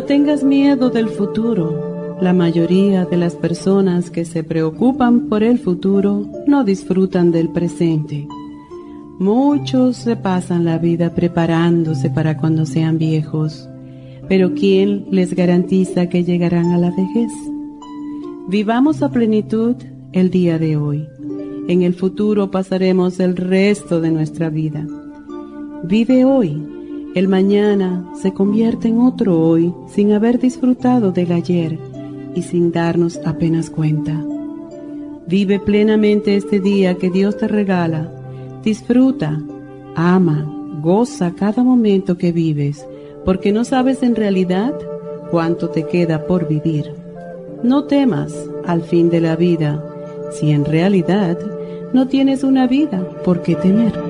No tengas miedo del futuro. La mayoría de las personas que se preocupan por el futuro no disfrutan del presente. Muchos se pasan la vida preparándose para cuando sean viejos, pero ¿quién les garantiza que llegarán a la vejez? Vivamos a plenitud el día de hoy. En el futuro pasaremos el resto de nuestra vida. Vive hoy el mañana se convierte en otro hoy sin haber disfrutado del ayer y sin darnos apenas cuenta. Vive plenamente este día que Dios te regala. Disfruta, ama, goza cada momento que vives, porque no sabes en realidad cuánto te queda por vivir. No temas al fin de la vida, si en realidad no tienes una vida por qué temer.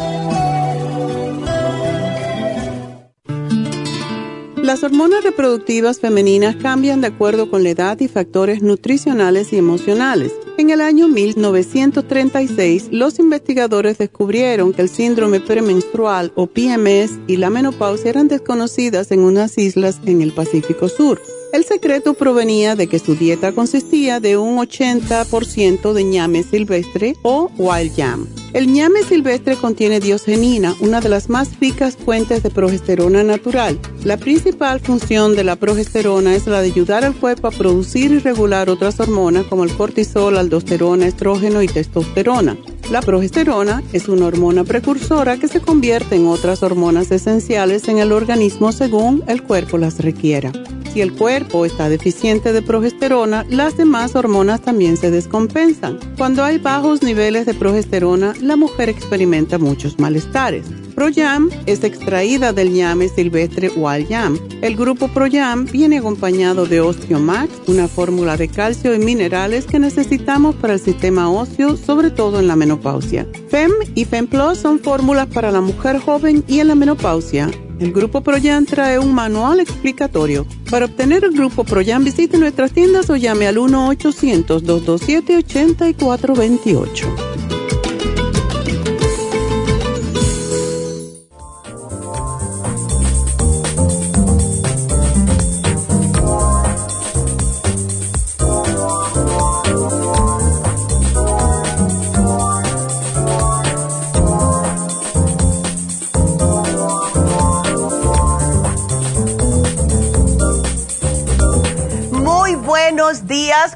Las hormonas reproductivas femeninas cambian de acuerdo con la edad y factores nutricionales y emocionales. En el año 1936, los investigadores descubrieron que el síndrome premenstrual o PMS y la menopausia eran desconocidas en unas islas en el Pacífico Sur. El secreto provenía de que su dieta consistía de un 80% de ñame silvestre o wild yam. El ñame silvestre contiene diosgenina, una de las más ricas fuentes de progesterona natural. La principal función de la progesterona es la de ayudar al cuerpo a producir y regular otras hormonas como el cortisol, aldosterona, estrógeno y testosterona. La progesterona es una hormona precursora que se convierte en otras hormonas esenciales en el organismo según el cuerpo las requiera. Si el cuerpo está deficiente de progesterona, las demás hormonas también se descompensan. Cuando hay bajos niveles de progesterona, la mujer experimenta muchos malestares. Proyam es extraída del ñame silvestre Wild Yam. El grupo Proyam viene acompañado de Osteomax, una fórmula de calcio y minerales que necesitamos para el sistema óseo, sobre todo en la menopausia. FEM y FEM Plus son fórmulas para la mujer joven y en la menopausia. El Grupo Proyan trae un manual explicatorio. Para obtener el Grupo Proyan visite nuestras tiendas o llame al 1-800-227-8428.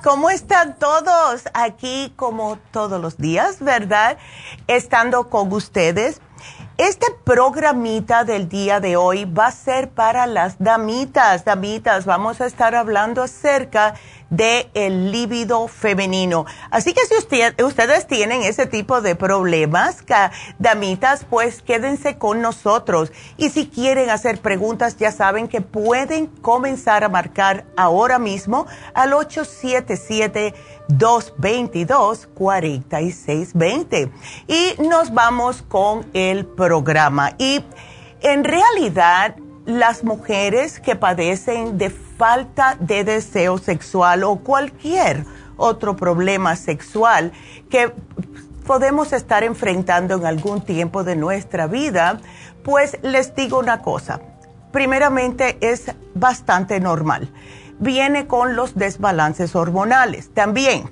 ¿Cómo están todos? Aquí como todos los días, ¿verdad? Estando con ustedes. Este programita del día de hoy va a ser para las damitas, damitas. Vamos a estar hablando acerca del el líbido femenino. Así que si ustedes tienen ese tipo de problemas, damitas, pues quédense con nosotros. Y si quieren hacer preguntas, ya saben que pueden comenzar a marcar ahora mismo al 877 222-4620. Y nos vamos con el programa. Y en realidad, las mujeres que padecen de falta de deseo sexual o cualquier otro problema sexual que podemos estar enfrentando en algún tiempo de nuestra vida, pues les digo una cosa. Primeramente es bastante normal viene con los desbalances hormonales también.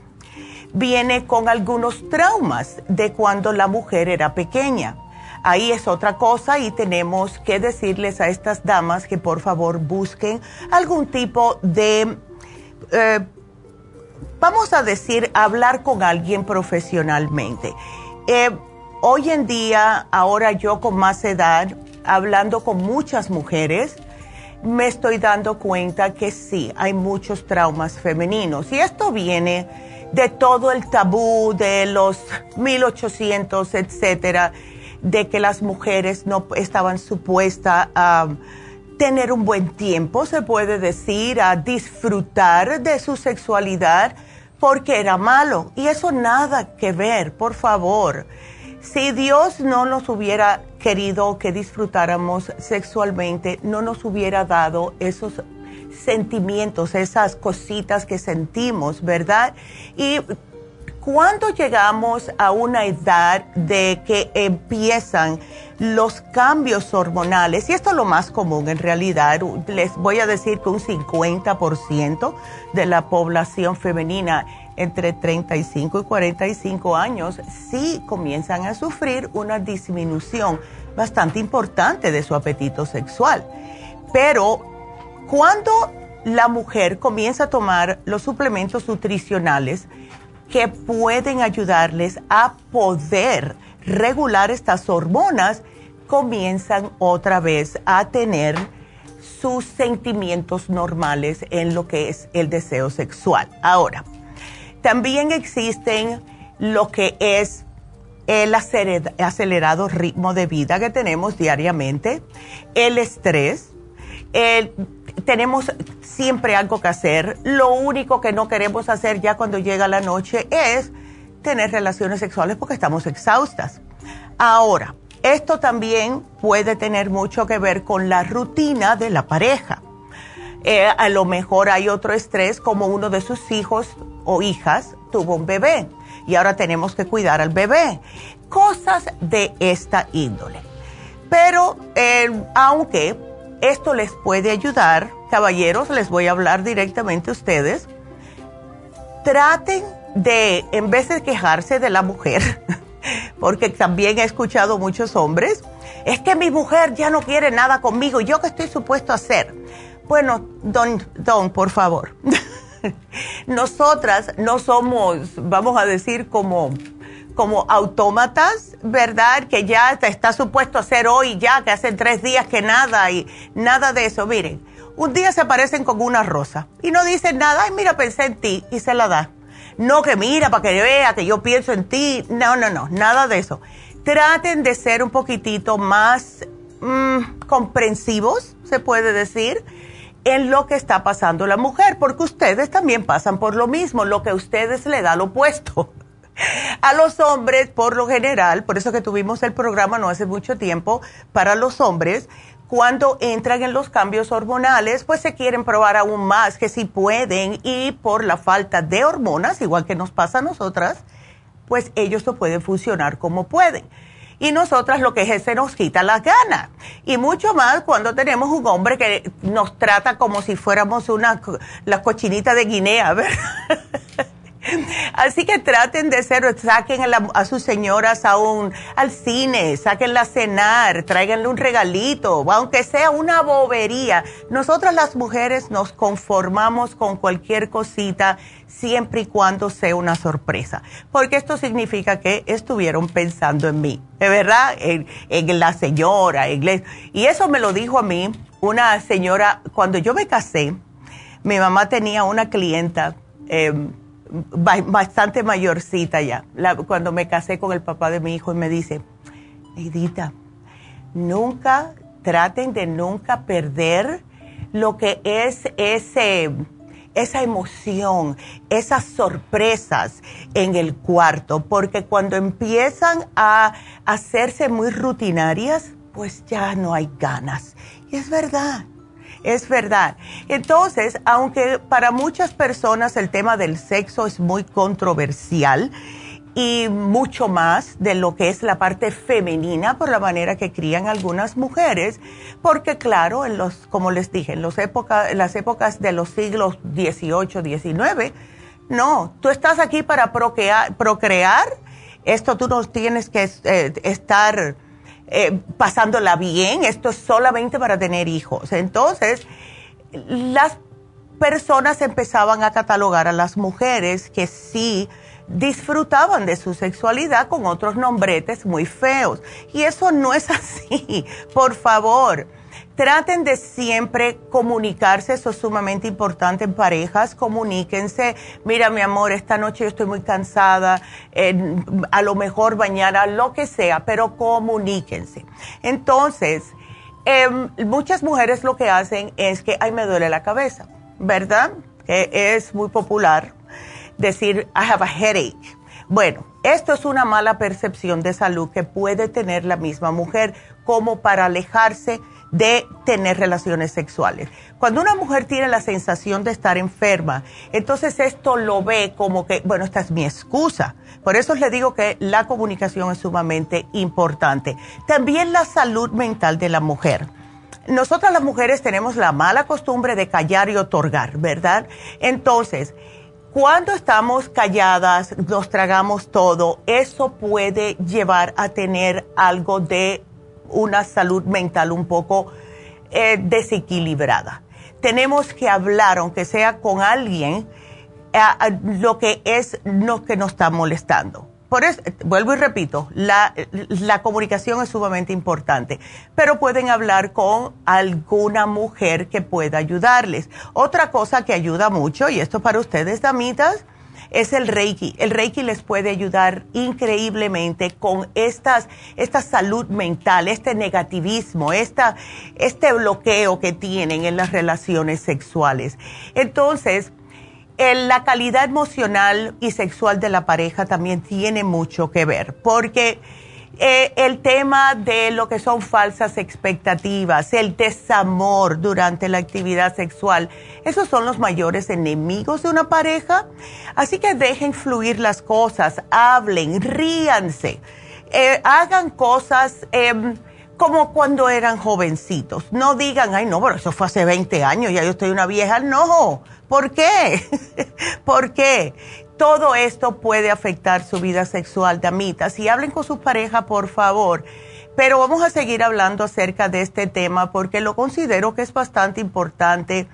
Viene con algunos traumas de cuando la mujer era pequeña. Ahí es otra cosa y tenemos que decirles a estas damas que por favor busquen algún tipo de, eh, vamos a decir, hablar con alguien profesionalmente. Eh, hoy en día, ahora yo con más edad, hablando con muchas mujeres, me estoy dando cuenta que sí, hay muchos traumas femeninos. Y esto viene de todo el tabú de los 1800, etcétera, de que las mujeres no estaban supuestas a tener un buen tiempo, se puede decir, a disfrutar de su sexualidad porque era malo. Y eso nada que ver, por favor. Si Dios no nos hubiera querido que disfrutáramos sexualmente, no nos hubiera dado esos sentimientos, esas cositas que sentimos, ¿verdad? Y cuando llegamos a una edad de que empiezan los cambios hormonales, y esto es lo más común en realidad, les voy a decir que un 50% de la población femenina entre 35 y 45 años sí comienzan a sufrir una disminución bastante importante de su apetito sexual. Pero cuando la mujer comienza a tomar los suplementos nutricionales que pueden ayudarles a poder regular estas hormonas, comienzan otra vez a tener sus sentimientos normales en lo que es el deseo sexual. Ahora, también existen lo que es el acelerado ritmo de vida que tenemos diariamente, el estrés, tenemos siempre algo que hacer. Lo único que no queremos hacer ya cuando llega la noche es tener relaciones sexuales porque estamos exhaustas. Ahora, esto también puede tener mucho que ver con la rutina de la pareja. Eh, a lo mejor hay otro estrés como uno de sus hijos o hijas tuvo un bebé y ahora tenemos que cuidar al bebé. Cosas de esta índole. Pero eh, aunque esto les puede ayudar, caballeros, les voy a hablar directamente a ustedes, traten de, en vez de quejarse de la mujer, porque también he escuchado muchos hombres, es que mi mujer ya no quiere nada conmigo, ¿yo qué estoy supuesto a hacer? Bueno, don, don, por favor. Nosotras no somos, vamos a decir, como, como autómatas, ¿verdad? Que ya está supuesto a hacer hoy, ya, que hace tres días que nada y nada de eso. Miren, un día se aparecen con una rosa y no dicen nada, ay, mira, pensé en ti y se la da. No que mira, para que vea que yo pienso en ti. No, no, no, nada de eso. Traten de ser un poquitito más mm, comprensivos, se puede decir en lo que está pasando la mujer, porque ustedes también pasan por lo mismo, lo que a ustedes le da lo opuesto. A los hombres, por lo general, por eso que tuvimos el programa no hace mucho tiempo, para los hombres, cuando entran en los cambios hormonales, pues se quieren probar aún más que si pueden y por la falta de hormonas, igual que nos pasa a nosotras, pues ellos no pueden funcionar como pueden y nosotras lo que es se nos quita las ganas. Y mucho más cuando tenemos un hombre que nos trata como si fuéramos una la cochinita de Guinea, ¿verdad? Así que traten de ser, saquen a, sus señoras a al cine, sáquenla a cenar, tráiganle un regalito, aunque sea una bobería. Nosotras las mujeres nos conformamos con cualquier cosita siempre y cuando sea una sorpresa, porque esto significa que estuvieron pensando en mí, ¿de verdad? En, la señora, en, y eso me lo dijo a mí una señora, cuando yo me casé, mi mamá tenía una clienta, eh, bastante mayorcita ya, cuando me casé con el papá de mi hijo y me dice, Edita, nunca, traten de nunca perder lo que es ese, esa emoción, esas sorpresas en el cuarto, porque cuando empiezan a hacerse muy rutinarias, pues ya no hay ganas. Y es verdad es verdad. Entonces, aunque para muchas personas el tema del sexo es muy controversial y mucho más de lo que es la parte femenina por la manera que crían algunas mujeres, porque claro, en los, como les dije, en, los las épocas de los siglos XVIII, XIX, no, tú estás aquí para procrear, procrear esto tú no tienes que eh, estar eh, pasándola bien, esto es solamente para tener hijos. Entonces, las personas empezaban a catalogar a las mujeres que sí disfrutaban de su sexualidad con otros nombretes muy feos. Y eso no es así, por favor. Traten de siempre comunicarse, eso es sumamente importante en parejas, comuníquense, mira mi amor, esta noche yo estoy muy cansada, a lo mejor mañana, lo que sea, pero comuníquense. Entonces, em, muchas mujeres lo que hacen es que, ay, me duele la cabeza, ¿verdad? es muy popular decir, I have a headache. Bueno, esto es una mala percepción de salud que puede tener la misma mujer como para alejarse de tener relaciones sexuales. Cuando una mujer tiene la sensación de estar enferma, entonces esto lo ve como que, bueno, esta es mi excusa. Por eso les digo que la comunicación es sumamente importante. También la salud mental de la mujer. Nosotras las mujeres tenemos la mala costumbre de callar y otorgar, ¿verdad? Entonces, cuando estamos calladas, nos tragamos todo, eso puede llevar a tener algo de una salud mental un poco eh, desequilibrada. Tenemos que hablar, aunque sea con alguien, eh, lo que es lo que nos está molestando. Por eso, vuelvo y repito, la, la, comunicación es sumamente importante, pero pueden hablar con alguna mujer que pueda ayudarles. Otra cosa que ayuda mucho, y esto para ustedes, damitas, es el Reiki. El Reiki les puede ayudar increíblemente con estas, esta salud mental, este negativismo, esta, este bloqueo que tienen en las relaciones sexuales. Entonces, la calidad emocional y sexual de la pareja también tiene mucho que ver, porque eh, el tema de lo que son falsas expectativas, el desamor durante la actividad sexual, esos son los mayores enemigos de una pareja. Así que dejen fluir las cosas, hablen, ríanse, eh, hagan cosas em, como cuando eran jovencitos. No digan, ay, no, pero eso fue hace 20 años, ya yo estoy una vieja. No, ¿por qué? ¿Por qué? Todo esto puede afectar su vida sexual, damitas. Y hablen con su pareja, por favor. Pero vamos a seguir hablando acerca de este tema porque lo considero que es bastante importante,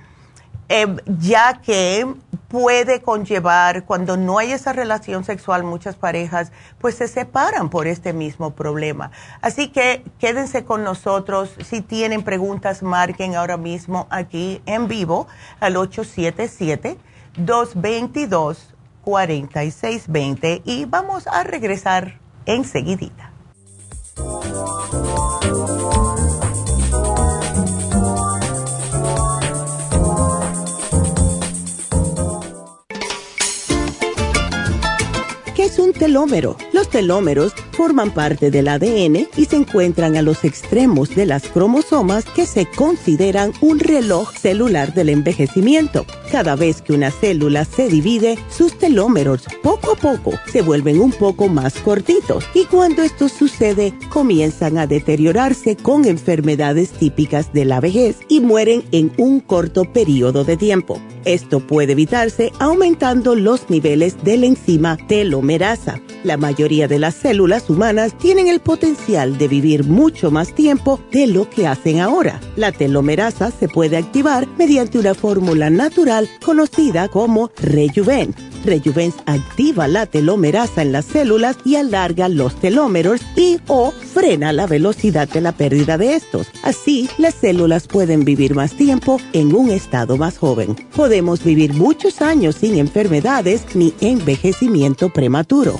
eh, ya que puede conllevar, cuando no hay esa relación sexual, muchas parejas pues se separan por este mismo problema. Así que quédense con nosotros. Si tienen preguntas, marquen ahora mismo aquí en vivo al 877 222 4620 y vamos a regresar enseguidita. Es un telómero? Los telómeros forman parte del ADN y se encuentran a los extremos de las cromosomas que se consideran un reloj celular del envejecimiento. Cada vez que una célula se divide, sus telómeros poco a poco se vuelven un poco más cortitos y cuando esto sucede comienzan a deteriorarse con enfermedades típicas de la vejez y mueren en un corto periodo de tiempo. Esto puede evitarse aumentando los niveles de la enzima telomerasa. Perasa La mayoría de las células humanas tienen el potencial de vivir mucho más tiempo de lo que hacen ahora. La telomerasa se puede activar mediante una fórmula natural conocida como Rejuven Rejuvens activa la telomerasa en las células y alarga los telómeros y o frena la velocidad de la pérdida de estos. Así, las células pueden vivir más tiempo en un estado más joven. Podemos vivir muchos años sin enfermedades ni envejecimiento prematuro.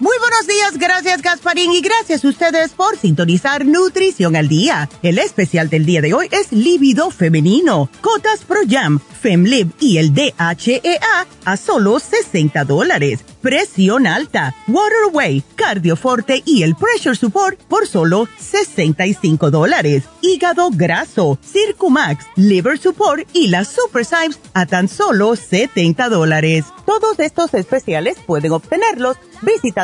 Muy buenos días, gracias Gasparín y gracias a ustedes por sintonizar Nutrición al Día. El especial del día de hoy es Líbido Femenino, Cotas Pro Jam, FemLib y el DHEA a solo 60 dólares. Presión alta, Waterway, Cardioforte y el Pressure Support por solo 65 dólares. Hígado graso, Circumax, Liver Support y las Super Symes a tan solo 70 dólares. Todos estos especiales pueden obtenerlos visitando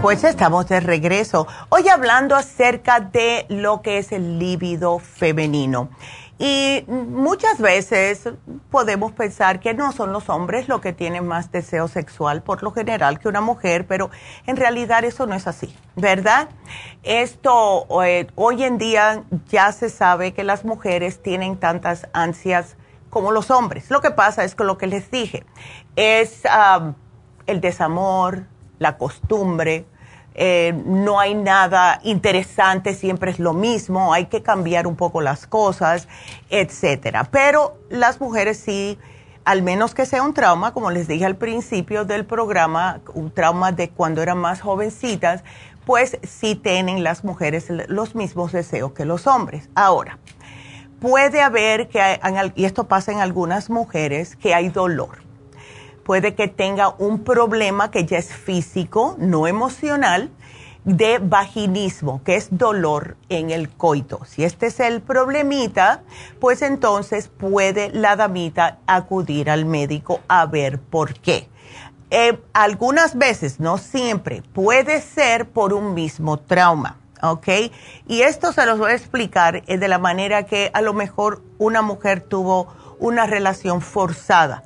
Pues estamos de regreso. Hoy hablando acerca de lo que es el líbido femenino. Y muchas veces podemos pensar que no son los hombres los que tienen más deseo sexual por lo general que una mujer, pero en realidad eso no es así, ¿verdad? Esto eh, hoy en día ya se sabe que las mujeres tienen tantas ansias como los hombres. Lo que pasa es que lo que les dije es ah, el desamor, la costumbre, eh, no hay nada interesante, siempre es lo mismo, hay que cambiar un poco las cosas, etcétera. Pero las mujeres sí, al menos que sea un trauma, como les dije al principio del programa, un trauma de cuando eran más jovencitas, pues sí tienen las mujeres los mismos deseos que los hombres. Ahora, puede haber que, y esto pasa en algunas mujeres, que hay dolor puede que tenga un problema que ya es físico, no emocional, de vaginismo, que es dolor en el coito. Si este es el problemita, pues entonces puede la damita acudir al médico a ver por qué. Eh, algunas veces, no siempre, puede ser por un mismo trauma. ¿ok? Y esto se los voy a explicar eh, de la manera que a lo mejor una mujer tuvo una relación forzada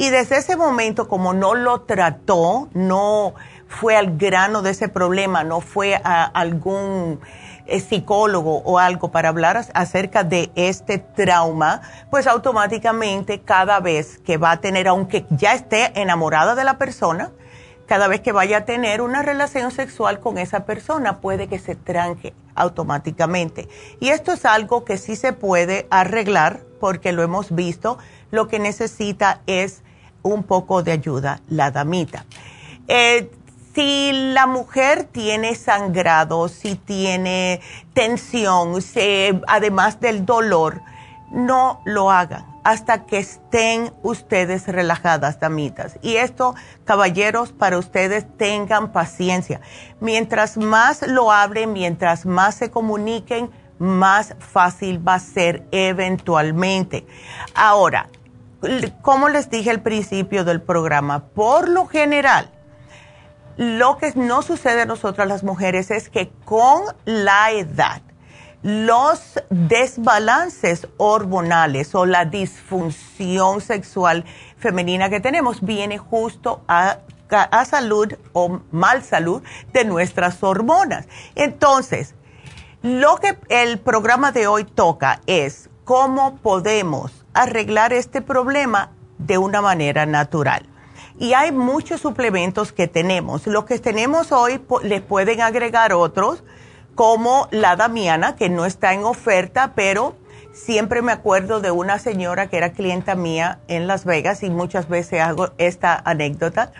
y desde ese momento, como no lo trató, no fue al grano de ese problema, no fue a algún eh, psicólogo o algo para hablar acerca de este trauma, pues automáticamente cada vez que va a tener, aunque ya esté enamorada de la persona, cada vez que vaya a tener una relación sexual con esa persona puede que se tranque automáticamente. Y esto es algo que sí se puede arreglar porque lo hemos visto. Lo que necesita es un poco de ayuda la damita. Eh, si la mujer tiene sangrado, si tiene tensión, además del dolor, no lo hagan hasta que estén ustedes relajadas, damitas. Y esto, caballeros, para ustedes tengan paciencia. Mientras más lo hablen, mientras más se comuniquen, más fácil va a ser eventualmente. Ahora, como les dije al principio del programa, por lo general, lo que no sucede a nosotras las mujeres es que con la edad, los desbalances hormonales o la disfunción sexual femenina que tenemos viene justo a, a salud o mal salud de nuestras hormonas. Entonces, lo que el programa de hoy toca es cómo podemos arreglar este problema de una manera natural. Y hay muchos suplementos que tenemos. Los que tenemos hoy les pueden agregar otros, como la Damiana, que no está en oferta, pero siempre me acuerdo de una señora que era clienta mía en Las Vegas y muchas veces hago esta anécdota.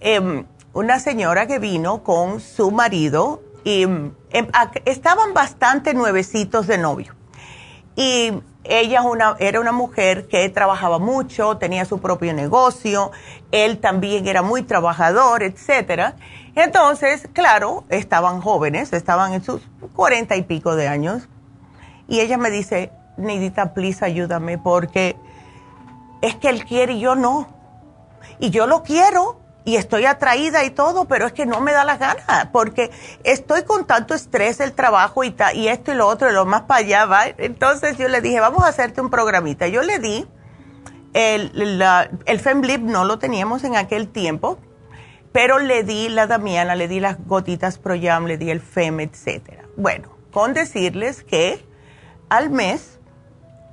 Em, una señora que vino con su marido y em, estaban bastante nuevecitos de novio. Y ella era una mujer que trabajaba mucho, tenía su propio negocio, él también era muy trabajador, etcétera. Entonces, claro, estaban jóvenes, estaban en sus cuarenta y pico de años. Y ella me dice, Nidita, please ayúdame porque es que él quiere y yo no. Y yo lo quiero y estoy atraída y todo, pero es que no me da la gana, porque estoy con tanto estrés el trabajo y, y esto y lo otro, y lo más para allá va. Entonces yo le dije, vamos a hacerte un programita. Yo le di, el, la, el Femblip no lo teníamos en aquel tiempo, pero le di la Damiana, le di las gotitas Proyam, le di el Fem, etcétera. Bueno, con decirles que al mes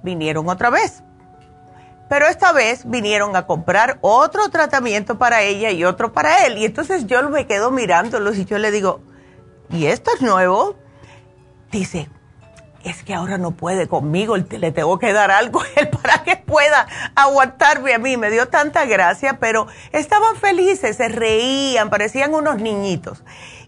vinieron otra vez pero esta vez vinieron a comprar otro tratamiento para ella y otro para él. Y entonces yo me quedo mirándolos y yo le digo, ¿y esto es nuevo? Dice, es que ahora no puede conmigo, le tengo que dar algo a él para que pueda aguantarme a mí. Me dio tanta gracia, pero estaban felices, se reían, parecían unos niñitos.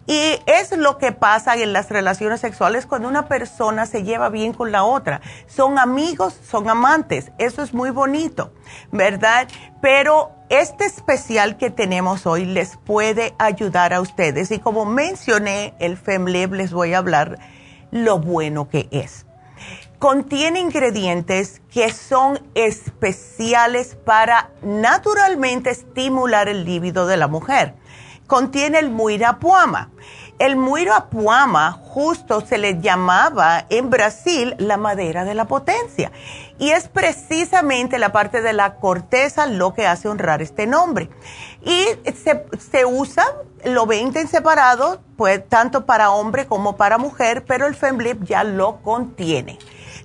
Y es lo que pasa en las relaciones sexuales cuando una persona se lleva bien con la otra. Son amigos, son amantes. Eso es muy bonito, ¿verdad? Pero este especial que tenemos hoy les puede ayudar a ustedes. Y como mencioné, el FEMLEB les voy a hablar lo bueno que es. Contiene ingredientes que son especiales para naturalmente estimular el líbido de la mujer contiene el muirapuama. El muirapuama justo se le llamaba en Brasil la madera de la potencia. Y es precisamente la parte de la corteza lo que hace honrar este nombre. Y se, usa, lo venden separado, pues tanto para hombre como para mujer, pero el Femblip ya lo contiene.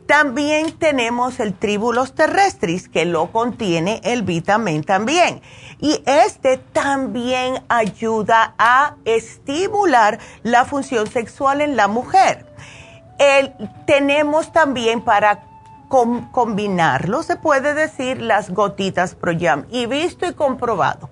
También tenemos el Tribulus terrestris, que lo contiene el vitamin también. Y este también ayuda a estimular la función sexual en la mujer. tenemos también para combinarlo, se puede decir, las gotitas ProYam. Y visto y comprobado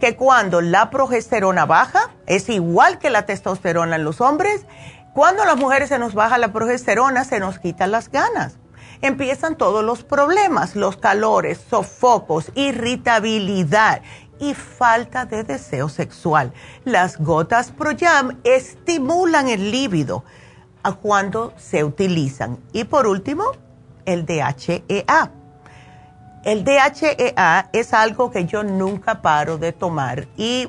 que cuando la progesterona baja, es igual que la testosterona en los hombres, cuando a las mujeres se nos baja la progesterona, se nos quitan las ganas empiezan todos los problemas, los calores, sofocos, irritabilidad y falta de deseo sexual. Las gotas ProYam estimulan el líbido cuando se utilizan. Y por último, el DHEA. El DHEA es algo que yo nunca paro de tomar y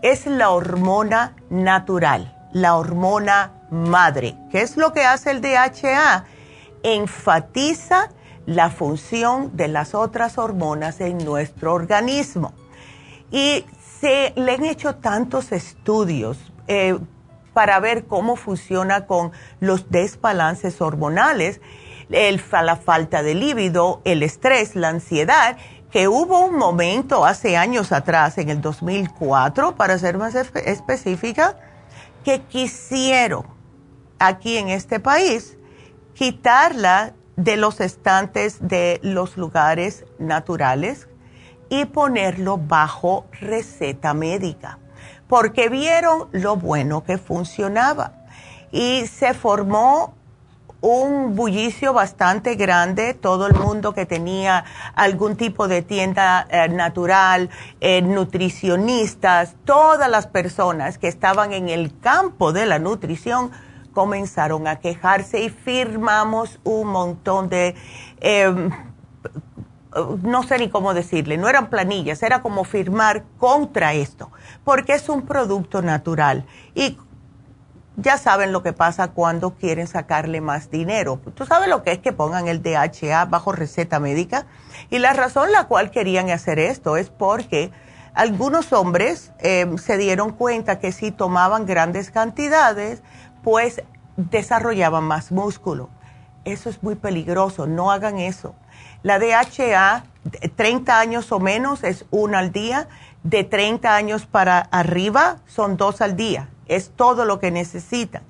es la hormona natural, la hormona madre. ¿Qué es lo que hace el DHEA? enfatiza la función de las otras hormonas en nuestro organismo. Y se le han hecho tantos estudios eh, para ver cómo funciona con los desbalances hormonales, la falta de líbido, el estrés, la ansiedad, que hubo un momento hace años atrás, en el 2004, para ser más específica, que quisieron aquí en este país quitarla de los estantes de los lugares naturales y ponerlo bajo receta médica, porque vieron lo bueno que funcionaba. Y se formó un bullicio bastante grande, todo el mundo que tenía algún tipo de tienda eh, natural, eh, nutricionistas, todas las personas que estaban en el campo de la nutrición, comenzaron a quejarse y firmamos un montón de, em, no sé ni cómo decirle, no eran planillas, era como firmar contra esto, porque es un producto natural y ya saben lo que pasa cuando quieren sacarle más dinero. Tú sabes lo que es que pongan el DHA bajo receta médica y la razón la cual querían hacer esto es porque algunos hombres em, se dieron cuenta que si tomaban grandes cantidades, pues desarrollaban más músculo. Eso es muy peligroso, no hagan eso. La DHA, 30 años o menos, es una al día. De 30 años para arriba, son dos al día. Es todo lo que necesitan.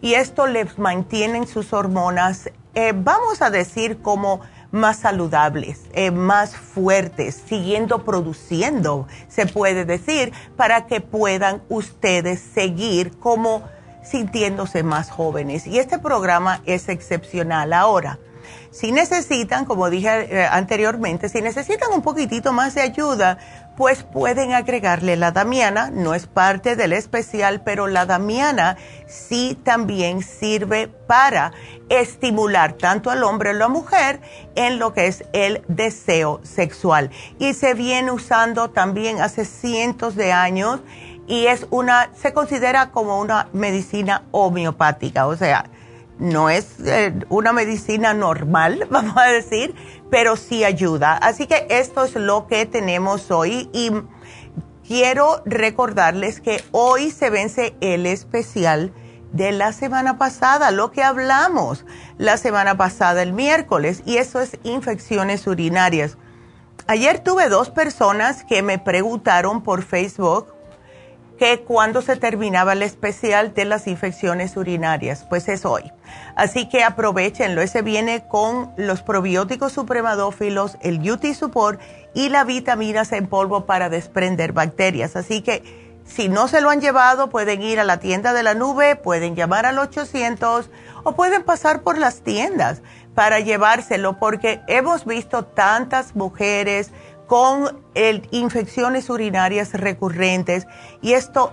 Y esto les mantiene sus hormonas, eh, vamos a decir, como más saludables, eh, más fuertes, siguiendo produciendo, se puede decir, para que puedan ustedes seguir como sintiéndose más jóvenes. Y este programa es excepcional. Ahora, Si necesitan, como dije eh, anteriormente, si necesitan un poquitito más de ayuda, pues pueden agregarle la damiana, no es parte del especial, pero la damiana sí también sirve para estimular tanto al hombre o la mujer en lo que es el deseo sexual. Y se viene usando también hace cientos de años y es una, se considera como una medicina homeopática, o sea, no es eh, una medicina normal, vamos a decir, pero sí ayuda. Así que esto es lo que tenemos hoy y quiero recordarles que hoy se vence el especial de la semana pasada, lo que hablamos la semana pasada, el miércoles, y eso es infecciones urinarias. Ayer tuve dos personas que me preguntaron por Facebook que cuando se terminaba el especial de las infecciones urinarias, pues es hoy. Así que aprovechenlo, ese viene con los probióticos supremadófilos, el UT Support y la vitamina C en polvo para desprender bacterias. Así que si no se lo han llevado, pueden ir a la tienda de la nube, pueden llamar al 800 o pueden pasar por las tiendas para llevárselo porque hemos visto tantas mujeres con infecciones urinarias recurrentes y esto,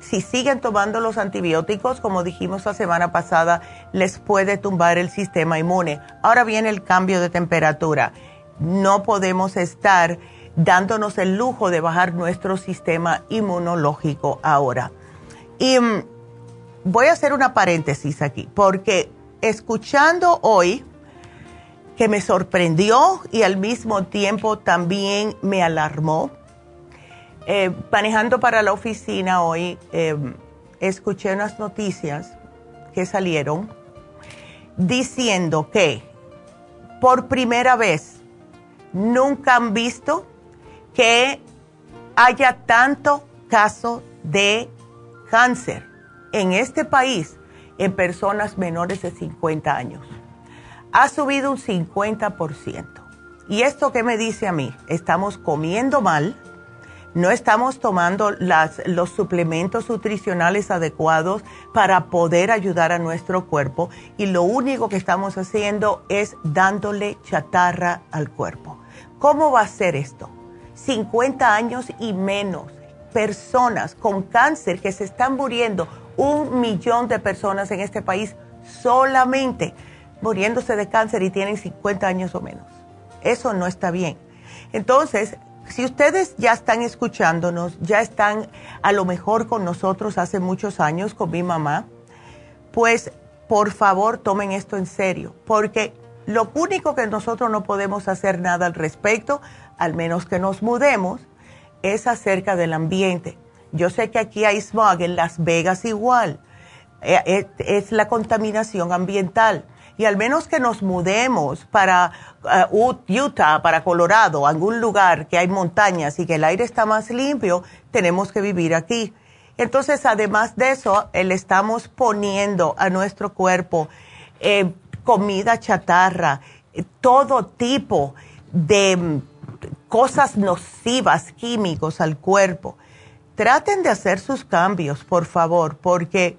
si siguen tomando los antibióticos, como dijimos la semana pasada, les puede tumbar el sistema inmune. Ahora viene el cambio de temperatura. No podemos estar dándonos el lujo de bajar nuestro sistema inmunológico ahora. Y mm, voy a hacer una paréntesis aquí, porque escuchando hoy, que me sorprendió y al mismo tiempo también me alarmó. Eh, manejando para la oficina hoy, eh, escuché unas noticias que salieron diciendo que por primera vez nunca han visto que haya tanto caso de cáncer en este país en personas menores de 50 años ha subido un 50%. ¿Y esto qué me dice a mí? Estamos comiendo mal, no estamos tomando los suplementos nutricionales adecuados para poder ayudar a nuestro cuerpo y lo único que estamos haciendo es dándole chatarra al cuerpo. ¿Cómo va a ser esto? 50 años y menos, personas con cáncer que se están muriendo, un millón de personas en este país solamente muriéndose de cáncer y tienen 50 años o menos. Eso no está bien. Entonces, si ustedes ya están escuchándonos, ya están a lo mejor con nosotros hace muchos años, con mi mamá, pues por favor tomen esto en serio, porque lo único que nosotros no podemos hacer nada al respecto, al menos que nos mudemos, es acerca del ambiente. Yo sé que aquí hay smog, en Las Vegas igual, eh, eh, es la contaminación ambiental y al menos que nos mudemos para uh, Utah, para Colorado, algún lugar que hay montañas y que el aire está más limpio, tenemos que vivir aquí. Entonces, además de eso, le estamos poniendo a nuestro cuerpo eh, comida chatarra, todo tipo de mm, cosas nocivas, químicos al cuerpo. Traten de hacer sus cambios, por favor, porque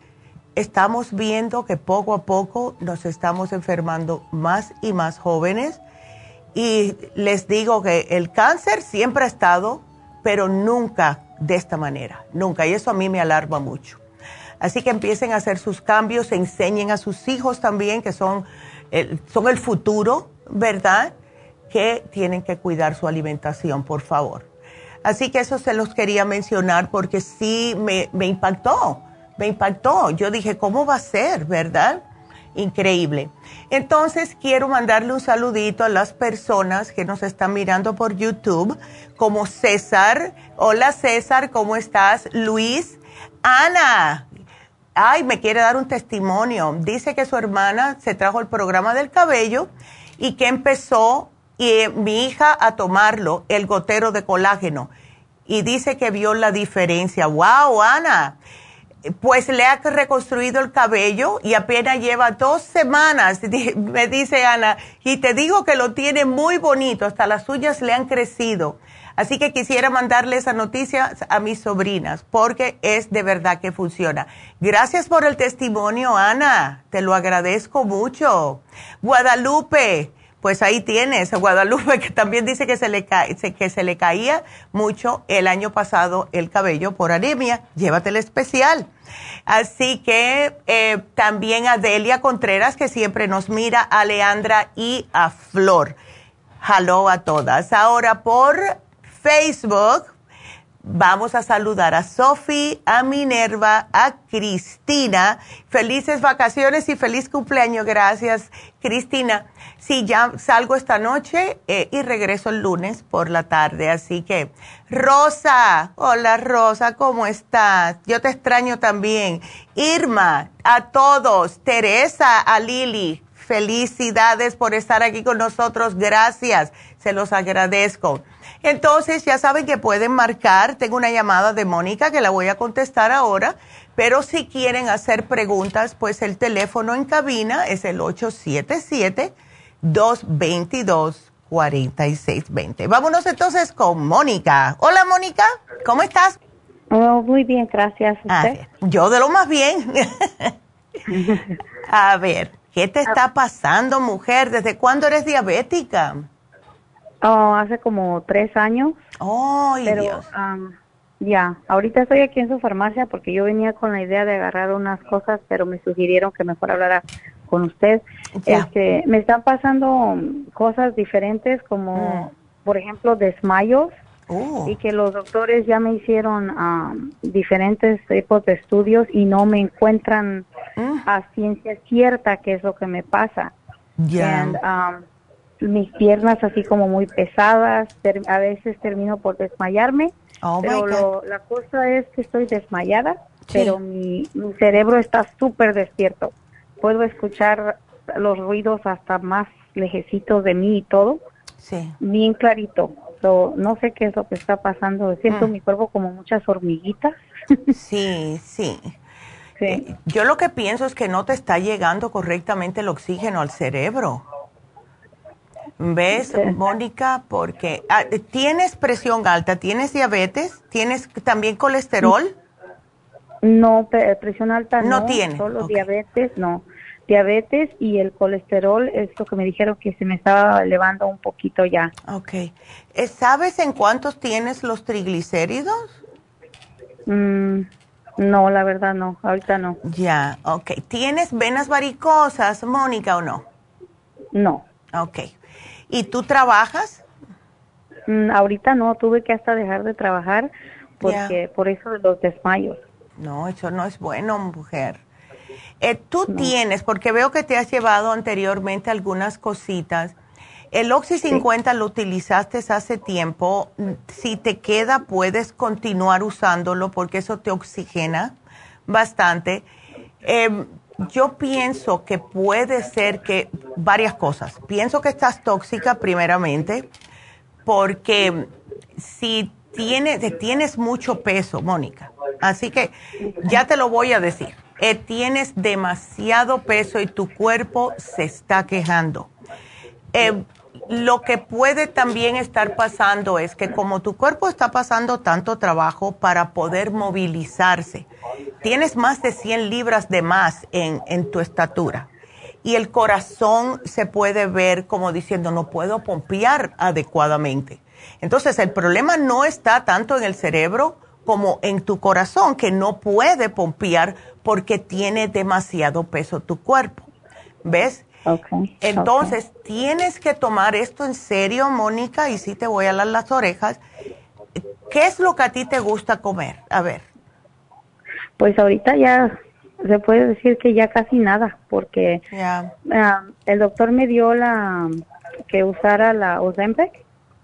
estamos viendo que poco a poco nos estamos enfermando más y más jóvenes. Y les digo que el cáncer siempre ha estado, pero nunca de esta manera, nunca. Y eso a mí me alarma mucho. Así que empiecen a hacer sus cambios, enseñen a sus hijos también, que son el, son el futuro, ¿verdad? Que tienen que cuidar su alimentación, por favor. Así que eso se los quería mencionar porque sí me, me impactó me impactó. Yo dije, ¿cómo va a ser, verdad? Increíble. Entonces, quiero mandarle un saludito a las personas que nos están mirando por YouTube, como César. Hola César, ¿cómo estás? Luis. Ana. Ay, me quiere dar un testimonio. Dice que su hermana se trajo el programa del cabello y que empezó y, mi hija a tomarlo, el gotero de colágeno. Y dice que vio la diferencia. ¡Wow, Ana! Pues le ha reconstruido el cabello y apenas lleva dos semanas, me dice Ana, y te digo que lo tiene muy bonito, hasta las uñas le han crecido. Así que quisiera mandarle esa noticia a mis sobrinas, porque es de verdad que funciona. Gracias por el testimonio, Ana, te lo agradezco mucho. Guadalupe, pues ahí tienes a Guadalupe que también dice que se le, que se le caía mucho el año pasado el cabello por anemia. Llévatelo especial. Así que eh, también a Delia Contreras que siempre nos mira, a Leandra y a Flor. Hello a todas. Ahora por Facebook Vamos a saludar a Sofi, a Minerva, a Cristina. Felices vacaciones y feliz cumpleaños. Gracias, Cristina. Sí, ya salgo esta noche eh, y regreso el lunes por la tarde. Así que, Rosa, hola Rosa, ¿cómo estás? Yo te extraño también. Irma, a todos. Teresa, a Lili. Felicidades por estar aquí con nosotros. Gracias. Se los agradezco. Entonces, ya saben que pueden marcar. Tengo una llamada de Mónica que la voy a contestar ahora. Pero si quieren hacer preguntas, pues el teléfono en cabina es el 877-222-4620. Vámonos entonces con Mónica. Hola, Mónica. ¿Cómo estás? Oh, muy bien, gracias. yo de lo más bien. a ver, ¿qué te está pasando, mujer? ¿Desde cuándo eres diabética? Oh, hace como tres años. ¡Oh, Dios! ya, ahorita estoy aquí en su farmacia porque yo venía con la idea de agarrar unas cosas, pero me sugirieron que mejor hablara con usted. Este, me están pasando cosas diferentes como, mm. por ejemplo, desmayos. Oh. Y que los doctores ya me hicieron diferentes tipos de estudios y no me encuentran mm. a ciencia cierta qué es lo que me pasa. Ya mis piernas así como muy pesadas, a veces termino por desmayarme, oh pero la cosa es que estoy desmayada, pero mi, cerebro está súper despierto. Puedo escuchar los ruidos hasta más lejecitos de mí y todo, sí. bien clarito. no sé qué es lo que está pasando, siento mm. mi cuerpo como muchas hormiguitas. sí, sí. Sí. Yo lo que pienso es que no te está llegando correctamente el oxígeno al cerebro. ¿Ves, Mónica? Porque ah, tienes presión alta, tienes diabetes, tienes también colesterol. No, presión alta no, no tiene. Solo diabetes, no. Diabetes y el colesterol, esto que me dijeron que se me estaba elevando un poquito ya. Ok. Eh, ¿Sabes en cuántos tienes los triglicéridos? Mm, no, la verdad no, ahorita no. Ya, ok. ¿Tienes venas varicosas, Mónica, o no? No. Ok. ¿Y tú trabajas? Mm, ahorita no, tuve que hasta dejar de trabajar porque por eso de los desmayos. No, eso no es bueno, mujer. Eh, tú tienes, porque veo que te has llevado anteriormente algunas cositas. El Oxy 50 lo utilizaste hace tiempo. Si te queda, puedes continuar usándolo porque eso te oxigena bastante. Eh, yo pienso que puede ser que varias cosas. Pienso que estás tóxica primeramente porque si tienes, tienes mucho peso, Mónica, así que ya te lo voy a decir, eh, tienes demasiado peso y tu cuerpo se está quejando. Eh, lo que puede también estar pasando es que como tu cuerpo está pasando tanto trabajo para poder movilizarse, tienes más de 100 libras de más en, en tu estatura y el corazón se puede ver como diciendo no puedo pompear adecuadamente. Entonces el problema no está tanto en el cerebro como en tu corazón que no puede pompear porque tiene demasiado peso tu cuerpo. ¿Ves? Entonces, tienes que tomar esto en serio, Mónica, y sí te voy a las orejas. ¿Qué es lo que a ti te gusta comer? A ver. Pues ahorita ya se puede decir que ya casi nada, porque ah, el doctor me dio la que usara la Ozempic.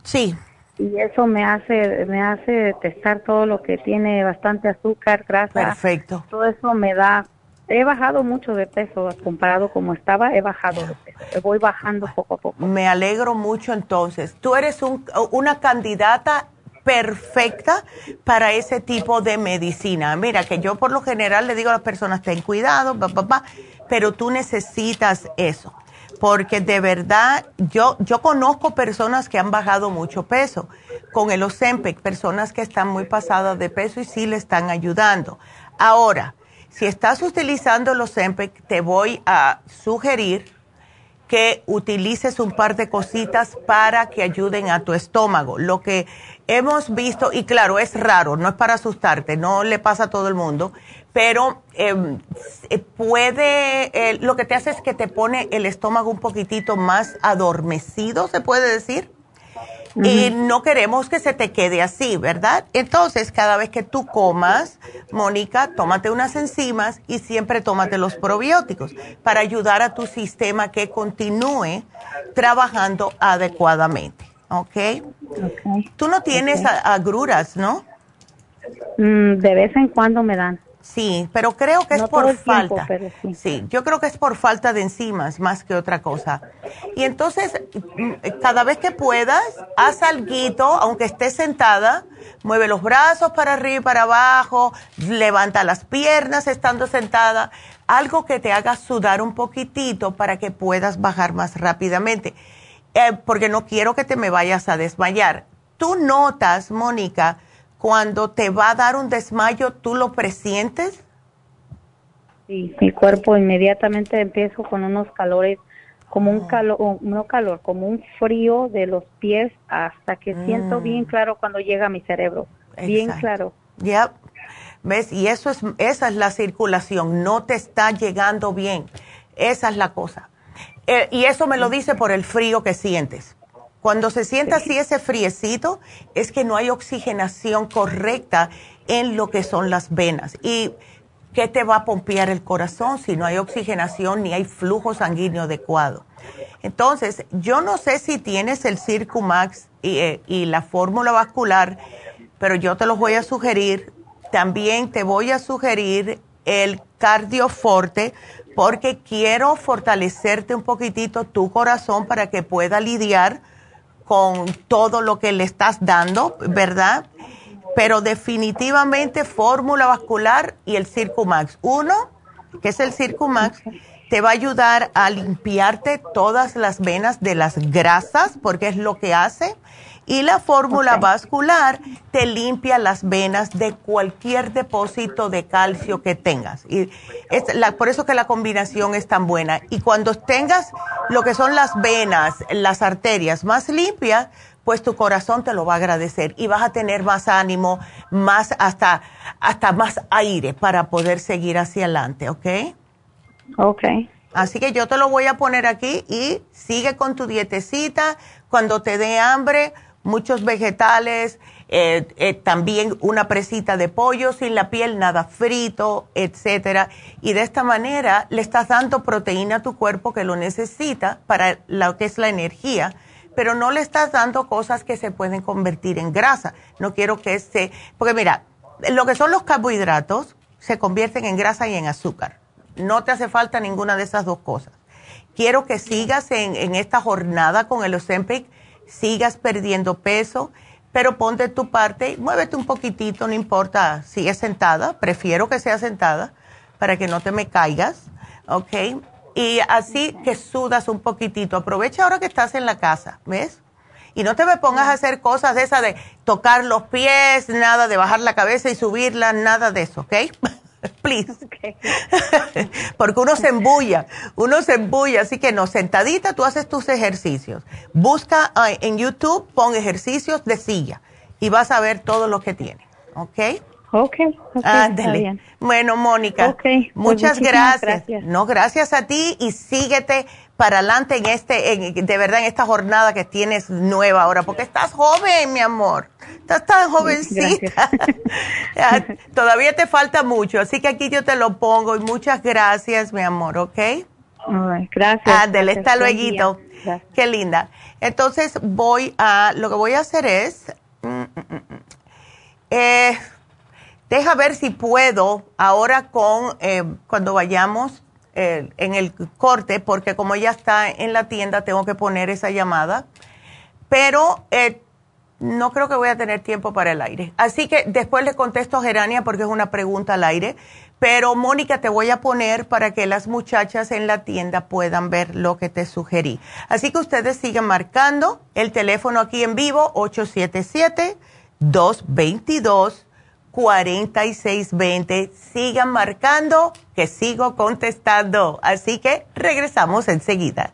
Sí. Y eso me hace me hace testar todo lo que tiene bastante azúcar, grasa. Perfecto. Todo eso me da he bajado mucho de peso comparado como estaba, he bajado de peso. Voy bajando poco a poco. Me alegro mucho entonces. Tú eres un, una candidata perfecta para ese tipo de medicina. Mira, que yo por lo general le digo a las personas, ten cuidado, papá, pero tú necesitas eso. Porque de verdad, yo, yo conozco personas que han bajado mucho peso con el Ozempic, personas que están muy pasadas de peso y sí le están ayudando. Ahora, si estás utilizando el Ozempic, te voy a sugerir que utilices un par de cositas para que ayuden a tu estómago. Lo que hemos visto, y claro, es raro, no es para asustarte, no le pasa a todo el mundo, pero em, puede, eh, lo que te hace es que te pone el estómago un poquitito más adormecido, se puede decir y no queremos que se te quede así, ¿verdad? Entonces, cada vez que tú comas, Mónica, tómate unas enzimas y siempre tómate los probióticos para ayudar a tu sistema que continúe trabajando adecuadamente, ¿ok? okay. Tú no tienes agruras, ¿no? Mm, de vez en cuando me dan. Sí, pero creo que es por falta. sí. yo creo que es por falta de enzimas más que otra cosa. Y entonces, mm, cada vez que puedas, haz algo, aunque estés sentada, mueve los brazos para arriba y para abajo, levanta las piernas estando sentada, algo que te haga sudar un poquitito para que puedas bajar más rápidamente. Eh, porque no quiero que te me vayas a desmayar. Tú notas, Mónica, cuando te va a dar un desmayo, ¿tú lo presientes? Sí, mi cuerpo inmediatamente empiezo con unos calores, como un ah. calor, no calor, como un frío de los pies hasta que siento mm. bien claro cuando llega a mi cerebro. Bien claro. Ya, ¿ves? Y eso es, esa es la circulación, no te está llegando bien. Esa es la cosa. Eh, y eso me lo dice por el frío que sientes. Cuando se sienta así ese friecito, es que no hay oxigenación correcta en lo que son las venas. ¿Y qué te va a pompear el corazón si no hay oxigenación ni hay flujo sanguíneo adecuado? Entonces, yo no sé si tienes el Circumax y, eh, y la fórmula vascular, pero yo te los voy a sugerir. También te voy a sugerir el Cardioforte porque quiero fortalecerte un poquitito tu corazón para que pueda lidiar con todo lo que le estás dando, ¿verdad? Pero definitivamente fórmula vascular y el Circumax. Uno, que es el Circumax, te va a ayudar a limpiarte todas las venas de las grasas, porque es lo que hace y la fórmula vascular te limpia las venas de cualquier depósito de calcio que tengas. Y es por eso que la combinación es tan buena. Y cuando tengas lo que son las venas, las arterias más limpias, pues tu corazón te lo va a agradecer y vas a tener más ánimo, más hasta, hasta más aire para poder seguir hacia adelante, ¿ok? Ok. Así que yo te lo voy a poner aquí y sigue con tu dietecita. Cuando te dé hambre, muchos vegetales, eh, eh, también una presita de pollo sin la piel, nada frito, etcétera. Y de esta manera le estás dando proteína a tu cuerpo que lo necesita para lo que es la energía, pero no le estás dando cosas que se pueden convertir en grasa. No quiero que se, porque mira, lo que son los carbohidratos se convierten en grasa y en azúcar. No te hace falta ninguna de esas dos cosas. Quiero que sigas en, en esta jornada con el Ozempic sigas perdiendo peso, pero ponte tu parte, muévete un poquitito, no importa, sigue sentada, prefiero que sea sentada para que no te me caigas, ¿ok? Y así que sudas un poquitito, aprovecha ahora que estás en la casa, ¿ves? Y no te me pongas a hacer cosas de esas de tocar los pies, nada de bajar la cabeza y subirla, nada de eso, ¿ok? please. Porque uno se embulla, uno se embulla, así que no, sentadita tú haces tus ejercicios. Busca en YouTube, pon ejercicios de silla y vas a ver todo lo que tiene, ¿ok? Ok, okay Bueno, Mónica, pues muchas gracias. No, gracias a ti y síguete para adelante en este, en, de verdad, en esta jornada que tienes nueva ahora, porque estás joven, mi amor. Estás tan jovencita. Todavía te falta mucho, así que aquí yo te lo pongo y muchas gracias, mi amor, ¿ok? gracias. Ándale, hasta luego. Qué linda. Entonces voy a, lo que voy a hacer es, mm, mm, mm, eh, Deja ver si puedo ahora con eh, cuando vayamos eh, en el corte, porque como ya está en la tienda, tengo que poner esa llamada. Pero eh, no creo que voy a tener tiempo para el aire. Así que después le contesto a Gerania porque es una pregunta al aire. Pero Mónica, te voy a poner para que las muchachas en la tienda puedan ver lo que te sugerí. Así que ustedes sigan marcando el teléfono aquí en vivo, 877-222-4620. Sigan marcando, que sigo contestando. Así que regresamos enseguida.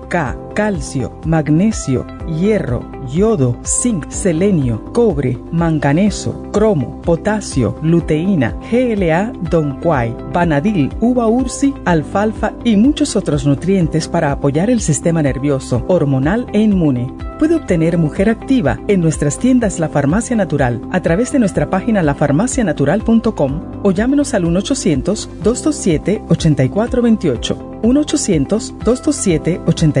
K, calcio, magnesio, hierro, yodo, zinc, selenio, cobre, manganeso, cromo, potasio, luteína, GLA, donquai, vanadil, uva ursi, alfalfa y muchos otros nutrientes para apoyar el sistema nervioso, hormonal e inmune. Puede obtener Mujer Activa en nuestras tiendas La Farmacia Natural a través de nuestra página lafarmacianatural.com o llámenos al 1-800-227-8428. 1-800-227-8428.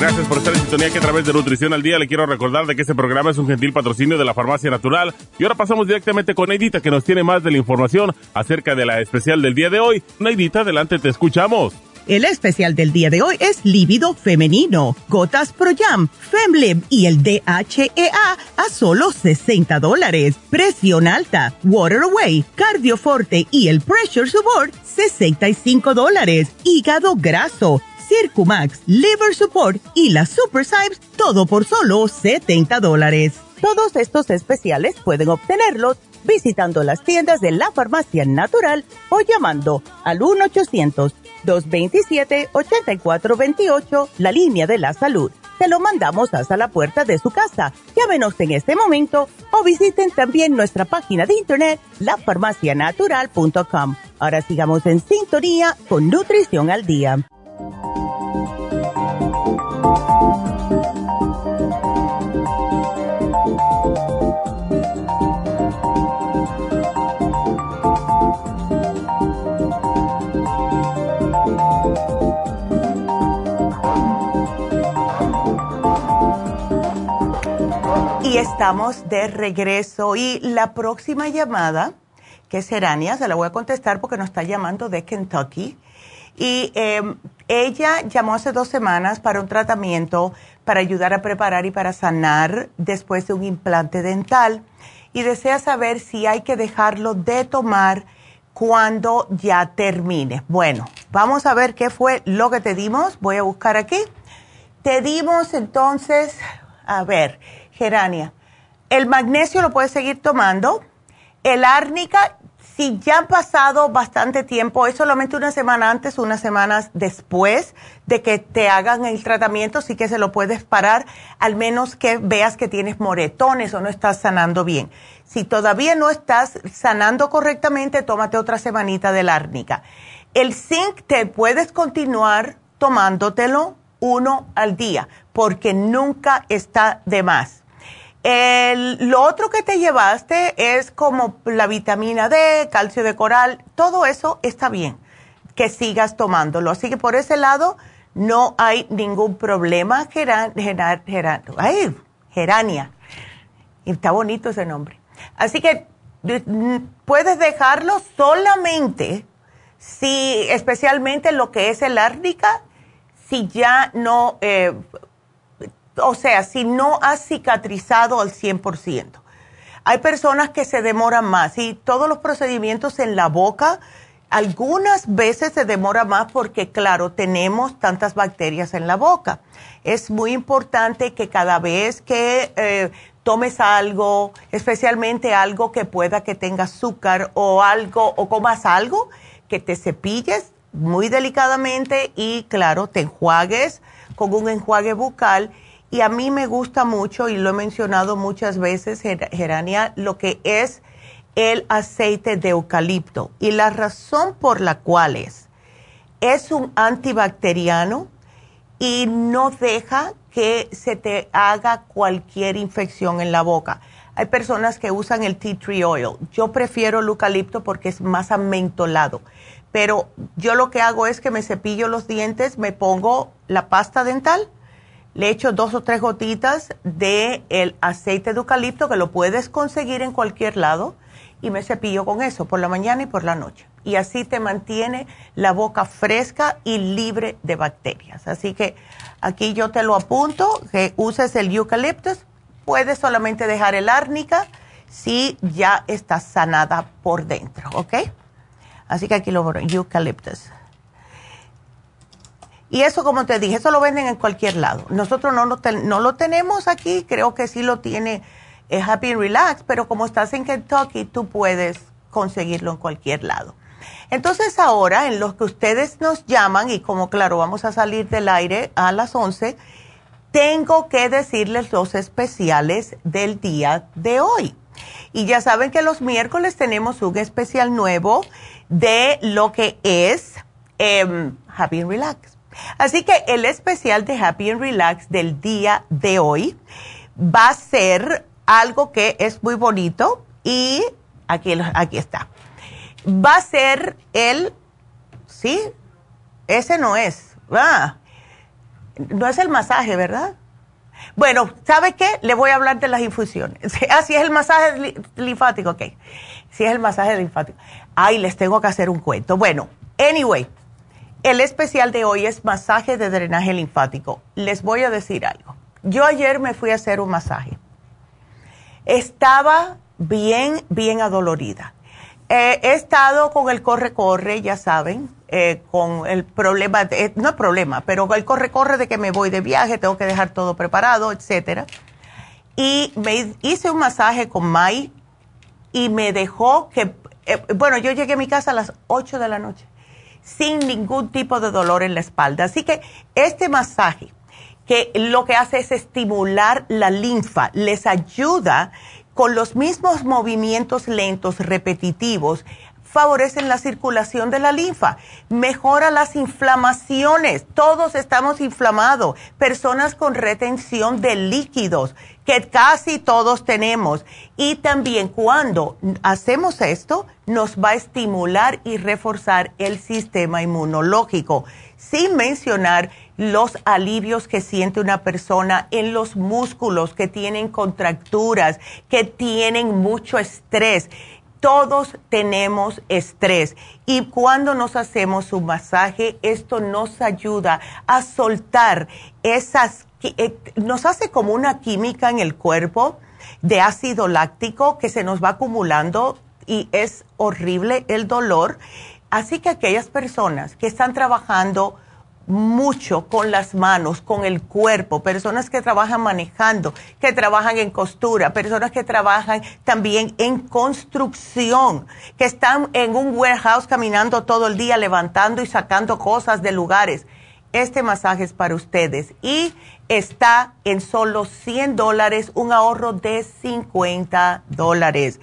Gracias por estar en sintonía que a través de Nutrición al Día le quiero recordar de que este programa es un gentil patrocinio de la Farmacia Natural. Y ahora pasamos directamente con Neidita que nos tiene más de la información acerca de la especial del día de hoy. Neidita, adelante, te escuchamos. El especial del día de hoy es lívido femenino, gotas Pro Jam, Femlib y el DHEA a solo 60 dólares. Presión alta, Water Away, Cardioforte y el Pressure Support, 65 dólares. Hígado graso, Circumax, Liver Support y la Super Symes, todo por solo 70 dólares. Todos estos especiales pueden obtenerlos visitando las tiendas de la farmacia natural o llamando al 1-800-227-8428, la línea de la salud. Te lo mandamos hasta la puerta de su casa. Llámenos en este momento o visiten también nuestra página de internet, lafarmacianatural.com. Ahora sigamos en sintonía con Nutrición al Día. Y estamos de regreso y la próxima llamada, que es Serania, se la voy a contestar porque nos está llamando de Kentucky. Y em, ella llamó hace dos semanas para un tratamiento para ayudar a preparar y para sanar después de un implante dental y desea saber si hay que dejarlo de tomar cuando ya termine. Bueno, vamos a ver qué fue lo que te dimos. Voy a buscar aquí. Te dimos entonces, a ver, gerania. El magnesio lo puedes seguir tomando. El árnica, si ya ha pasado bastante tiempo, es solamente una semana antes, unas semanas después de que te hagan el tratamiento, sí que se lo puedes parar, al menos que veas que tienes moretones o no estás sanando bien. Si todavía no estás sanando correctamente, tómate otra semanita del árnica. El zinc te puedes continuar tomándotelo uno al día, porque nunca está de más el, lo otro que te llevaste es como la vitamina D, calcio de coral, todo eso está bien que sigas tomándolo. Así que por ese lado no hay ningún problema. Geran, ay, gerania. Está bonito ese nombre. Así que mm, puedes dejarlo solamente si, especialmente lo que es el árnica, si ya no, eh, o sea, si no has cicatrizado al 100%. Hay personas que se demoran más y todos los procedimientos en la boca, algunas veces se demora más porque, claro, tenemos tantas bacterias en la boca. Es muy importante que cada vez que eh, tomes algo, especialmente algo que pueda que tenga azúcar o algo, o comas algo, que te cepilles muy delicadamente y, claro, te enjuagues con un enjuague bucal y a mí me gusta mucho y lo he mencionado muchas veces, Gerania, lo que es el aceite de eucalipto. Y la razón por la cual es, es un antibacteriano y no deja que se te haga cualquier infección en la boca. Hay personas que usan el tea tree oil. Yo prefiero el eucalipto porque es más amentolado. Pero yo lo que hago es que me cepillo los dientes, me pongo la pasta dental, le echo dos o tres gotitas de el aceite de eucalipto que lo puedes conseguir en cualquier lado y me cepillo con eso por la mañana y por la noche. Y así te mantiene la boca fresca y libre de bacterias. Así que aquí yo te lo apunto, que uses el eucaliptus. Puedes solamente dejar el árnica si ya está sanada por dentro, ¿ok? Así que aquí lo voy eucaliptus. Y eso, como te dije, eso lo venden en cualquier lado. Nosotros no lo, tenemos aquí, creo que sí lo tiene es Happy and Relax, pero como estás en Kentucky, tú puedes conseguirlo en cualquier lado. Entonces ahora, en lo que ustedes nos llaman, y como claro, vamos a salir del aire a las 11, tengo que decirles los especiales del día de hoy. Y ya saben que los miércoles tenemos un especial nuevo de lo que es em, Happy and Relax. Así que el especial de Happy and Relax del día de hoy va a ser algo que es muy bonito y aquí, aquí está. Va a ser el, sí, ese no es, ah, no es el masaje, ¿verdad? Bueno, ¿sabe qué? Le voy a hablar de las infusiones. Ah, es el masaje linfático, ok. Si es el masaje linfático. Ay, les tengo que hacer un cuento. Bueno, anyway, el especial de hoy es masaje de drenaje linfático. Les voy a decir algo. Yo ayer me fui a hacer un masaje estaba bien, bien adolorida. Eh, he estado con el corre-corre, ya saben, eh, con el problema, de, no el problema, pero el corre-corre de que me voy de viaje, tengo que dejar todo preparado, etcétera. Y me hice un masaje con Mai y me dejó que, eh, bueno, yo llegué a mi casa a las 8 de la noche sin ningún tipo de dolor en la espalda. Así que este masaje que lo que hace es estimular la linfa, les ayuda con los mismos movimientos lentos, repetitivos, favorecen la circulación de la linfa, mejora las inflamaciones, todos estamos inflamados, personas con retención de líquidos, que casi todos tenemos. Y también cuando hacemos esto, nos va a estimular y reforzar el sistema inmunológico, sin mencionar los alivios que siente una persona en los músculos que tienen contracturas, que tienen mucho estrés. Todos tenemos estrés y cuando nos hacemos un masaje, esto nos ayuda a soltar esas, nos hace como una química en el cuerpo de ácido láctico que se nos va acumulando y es horrible el dolor. Así que aquellas personas que están trabajando mucho con las manos, con el cuerpo, personas que trabajan manejando, que trabajan en costura, personas que trabajan también en construcción, que están en un warehouse caminando todo el día, levantando y sacando cosas de lugares. Este masaje es para ustedes y está en solo 100 dólares, un ahorro de 50 dólares.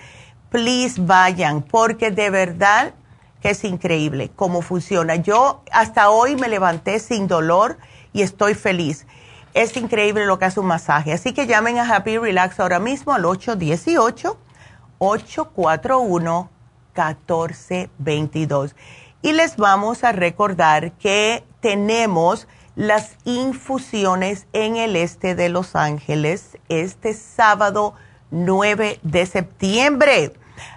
Please vayan, porque de verdad es increíble cómo funciona. Yo hasta hoy me levanté sin dolor y estoy feliz. Es increíble lo que hace un masaje. Así que llamen a Happy Relax ahora mismo al 818-841-1422. Y les vamos a recordar que tenemos las infusiones en el este de Los Ángeles este sábado 9 de septiembre.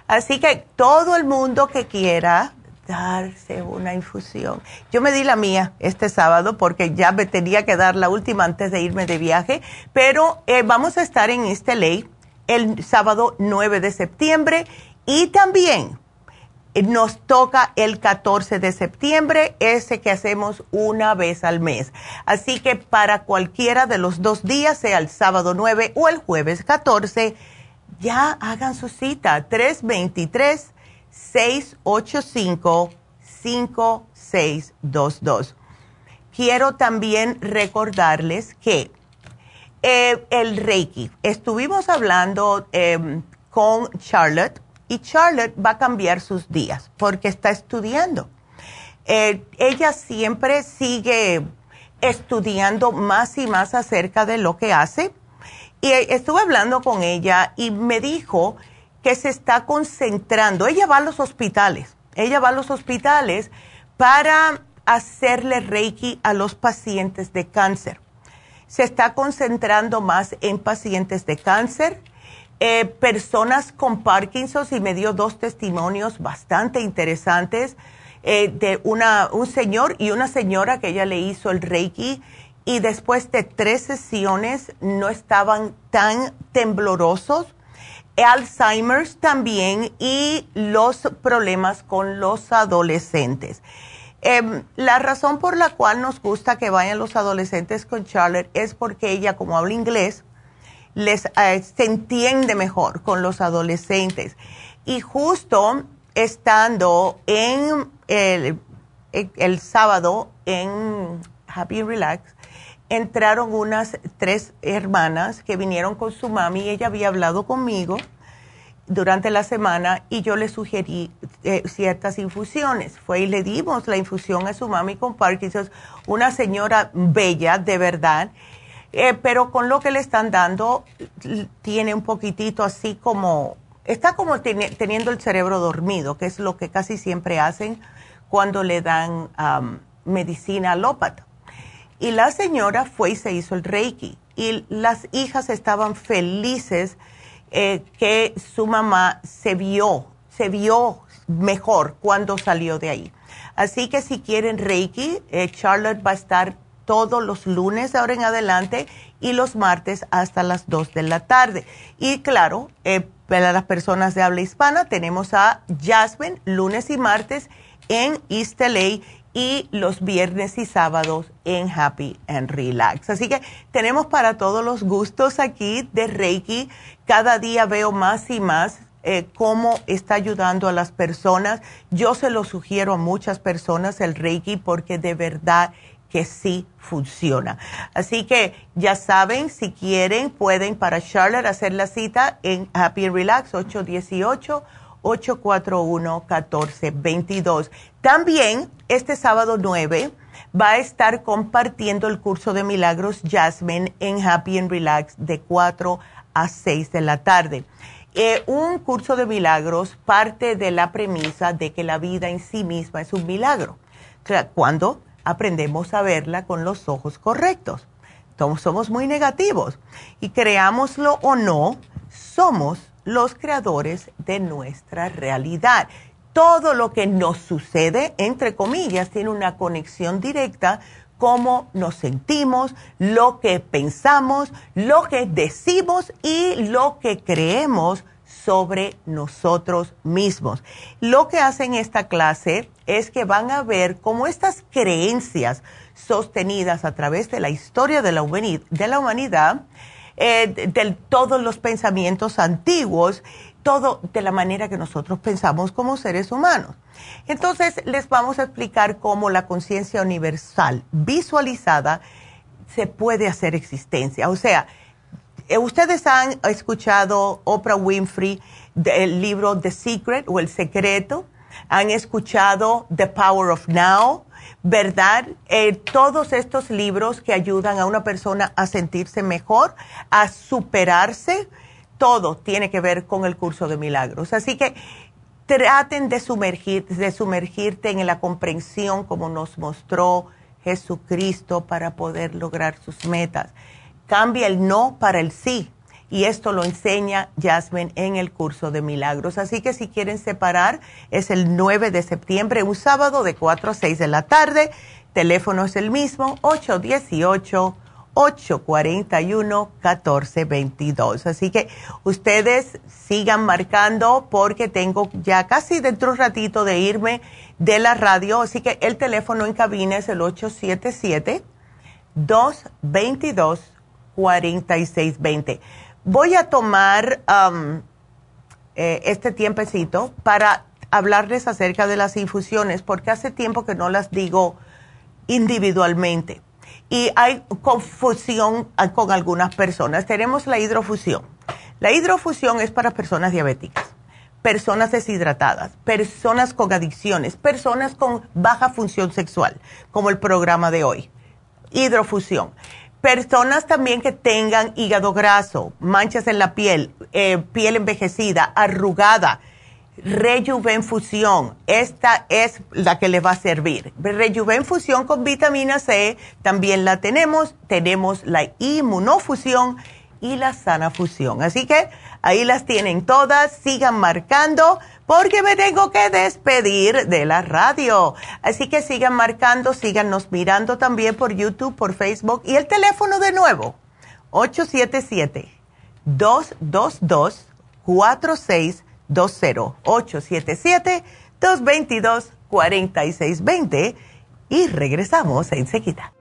Así que todo el mundo que quiera darse una infusión. Yo me di la mía este sábado porque ya me tenía que dar la última antes de irme de viaje, pero eh, vamos a estar en este ley el sábado 9 de septiembre y también nos toca el 14 de septiembre, ese que hacemos una vez al mes. Así que para cualquiera de los dos días, sea el sábado 9 o el jueves 14, ya hagan su cita, 323 685-5622. quiero también recordarles que eh, el Reiki, estuvimos hablando em, con Charlotte y Charlotte va a cambiar sus días porque está estudiando. Eh, ella siempre sigue estudiando más y más acerca de lo que hace. Y estuve hablando con ella y me dijo que se está concentrando. Ella va a los hospitales. Ella va a los hospitales para hacerle reiki a los pacientes de cáncer. Se está concentrando más en pacientes de cáncer, eh, personas con Parkinson y me dio dos testimonios bastante interesantes eh, de una, un señor y una señora que ella le hizo el Reiki y después de tres sesiones no estaban tan temblorosos. Alzheimer's también y los problemas con los adolescentes. Em, la razón por la cual nos gusta que vayan los adolescentes con Charlotte es porque ella, como habla inglés, les eh, se entiende mejor con los adolescentes. Y justo estando en el, sábado en Happy Relax, entraron unas tres hermanas que vinieron con su mami y ella había hablado conmigo durante la semana y yo le sugerí eh, ciertas infusiones. Fue y le dimos la infusión a su mami con Parkinson, una señora bella, de verdad, eh, pero con lo que le están dando tiene un poquitito así como, está como teniendo el cerebro dormido, que es lo que casi siempre hacen cuando le dan medicina alópata. Y la señora fue y se hizo el reiki. Y las hijas estaban felices eh, que su mamá se vio, se vio mejor cuando salió de ahí. Así que si quieren reiki, eh, Charlotte va a estar todos los lunes ahora en adelante y los martes hasta las 2 de la tarde. Y claro, eh, para las personas de habla hispana tenemos a Jasmine lunes y martes en East LA y los viernes y sábados en Happy and Relax. Así que tenemos para todos los gustos aquí de Reiki. Cada día veo más y más eh, cómo está ayudando a las personas. Yo se lo sugiero a muchas personas el Reiki porque de verdad que sí funciona. Así que ya saben, si quieren, pueden para Charlotte hacer la cita en Happy and Relax 818 841-1422. También este sábado 9 va a estar compartiendo el curso de milagros Jasmine en Happy and Relax de 4 a 6 de la tarde. Eh, un curso de milagros parte de la premisa de que la vida en sí misma es un milagro. Cuando aprendemos a verla con los ojos correctos. somos muy negativos y creámoslo o no, somos los creadores de nuestra realidad. Todo lo que nos sucede, entre comillas, tiene una conexión directa cómo nos sentimos, lo que pensamos, lo que decimos y lo que creemos sobre nosotros mismos. Lo que hacen esta clase es que van a ver cómo estas creencias sostenidas a través de la historia de la, humanidad eh, de, todos los pensamientos antiguos, todo de la manera que nosotros pensamos como seres humanos. Entonces, les vamos a explicar cómo la conciencia universal visualizada se puede hacer existencia. O sea, ustedes han escuchado Oprah Winfrey, el libro The Secret o El Secreto, han escuchado The Power of Now, ¿verdad? Eh, todos estos libros que ayudan a una persona a sentirse mejor, a superarse, todo tiene que ver con el curso de milagros. Así que traten de, sumergir, de sumergirte en la comprensión como nos mostró Jesucristo para poder lograr sus metas. Cambia el no para el sí y esto lo enseña Jasmine en el curso de milagros. Así que si quieren separar, es el 9 de septiembre, un sábado de 4 a 6 de la tarde. Teléfono es el mismo, 818-841-1422. Así que ustedes sigan marcando porque tengo ya casi dentro de un ratito de irme de la radio. Así que el teléfono en cabina es el 877 222 4620 Voy a tomar eh, este tiempecito para hablarles acerca de las infusiones, porque hace tiempo que no las digo individualmente. Y hay confusión con algunas personas. Tenemos la hidrofusión. La hidrofusión es para personas diabéticas, personas deshidratadas, personas con adicciones, personas con baja función sexual, como el programa de hoy. Hidrofusión. Personas también que tengan hígado graso, manchas en la piel, eh, piel envejecida, arrugada, Rejuvenfusión, esta es la que le va a servir. Rejuvenfusión con vitamina C también la tenemos. Tenemos la inmunofusión y la sana fusión. Así que ahí las tienen todas. Sigan marcando porque me tengo que despedir de la radio. Así que sigan marcando, síganos mirando también por YouTube, por Facebook y el teléfono de nuevo. 877 222 46 20877-222-4620 y regresamos enseguida.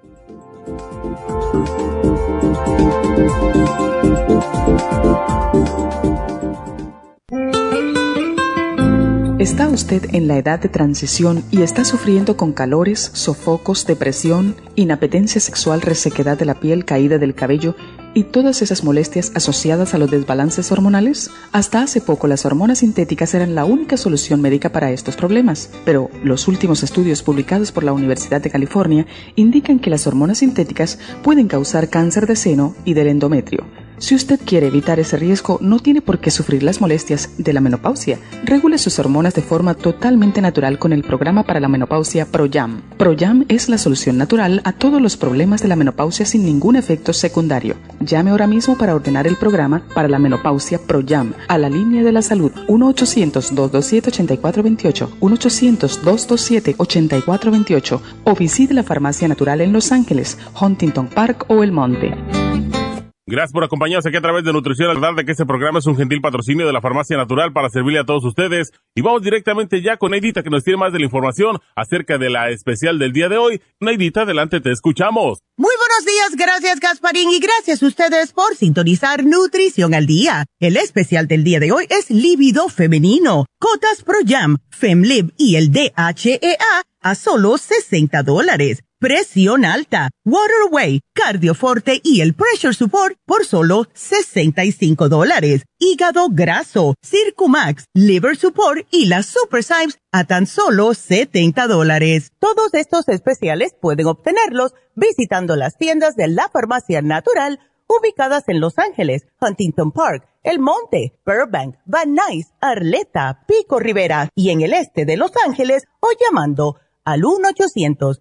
¿Está usted en la edad de transición y está sufriendo con calores, sofocos, depresión, inapetencia sexual, resequedad de la piel, caída del cabello y todas esas molestias asociadas a los desbalances hormonales? Hasta hace poco las hormonas sintéticas eran la única solución médica para estos problemas, pero los últimos estudios publicados por la Universidad de California indican que las hormonas sintéticas pueden causar cáncer de seno y del endometrio si usted quiere evitar ese riesgo, no tiene por qué sufrir las molestias de la menopausia. Regule sus hormonas de forma totalmente natural con el programa para la menopausia ProYam. ProYam es la solución natural a todos los problemas de la menopausia sin ningún efecto secundario. Llame ahora mismo para ordenar el programa para la menopausia ProYam a la línea de la salud 1-800-227-8428, 1-800-227-8428 o visite la farmacia natural en Los Ángeles, Huntington Park o El Monte. Gracias por acompañarnos aquí a través de Nutrición. Al de que este programa es un gentil patrocinio de la Farmacia Natural para servirle a todos ustedes. Y vamos directamente ya con Neidita que nos tiene más de la información acerca de la especial del día de hoy. Neidita, adelante, te escuchamos. Muy buenos días, gracias Gasparín y gracias a ustedes por sintonizar Nutrición al Día. El especial del día de hoy es Líbido Femenino, Cotas Pro Jam, Femlib y el DHEA a solo 60 dólares presión alta, Waterway, Cardioforte y el Pressure Support por solo 65 dólares. Hígado graso, Circumax, Liver Support y las Super Symes a tan solo 70 dólares. Todos estos especiales pueden obtenerlos visitando las tiendas de la Farmacia Natural ubicadas en Los Ángeles, Huntington Park, El Monte, Burbank, Van Nuys, Arleta, Pico Rivera y en el este de Los Ángeles o llamando al 1 800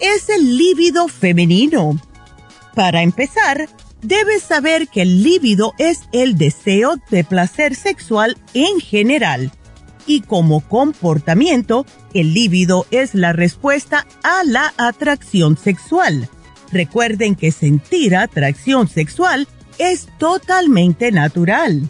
Es el líbido femenino? Para empezar, debes saber que el líbido es el deseo de placer sexual en general y como comportamiento, el líbido es la respuesta a la atracción sexual. Recuerden que sentir atracción sexual es totalmente natural.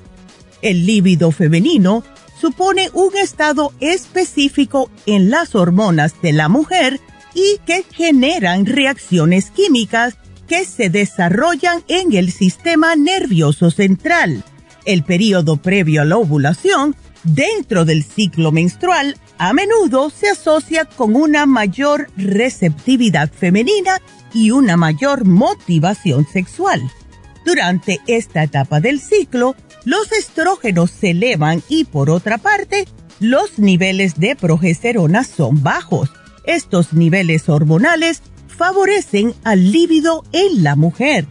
El líbido femenino supone un estado específico en las hormonas de la mujer y que generan reacciones químicas que se desarrollan en el sistema nervioso central. El periodo previo a la ovulación, dentro del ciclo menstrual, a menudo se asocia con una mayor receptividad femenina y una mayor motivación sexual. Durante esta etapa del ciclo, los estrógenos se elevan y por otra parte, los niveles de progesterona son bajos estos niveles hormonales favorecen al líbido en la mujer.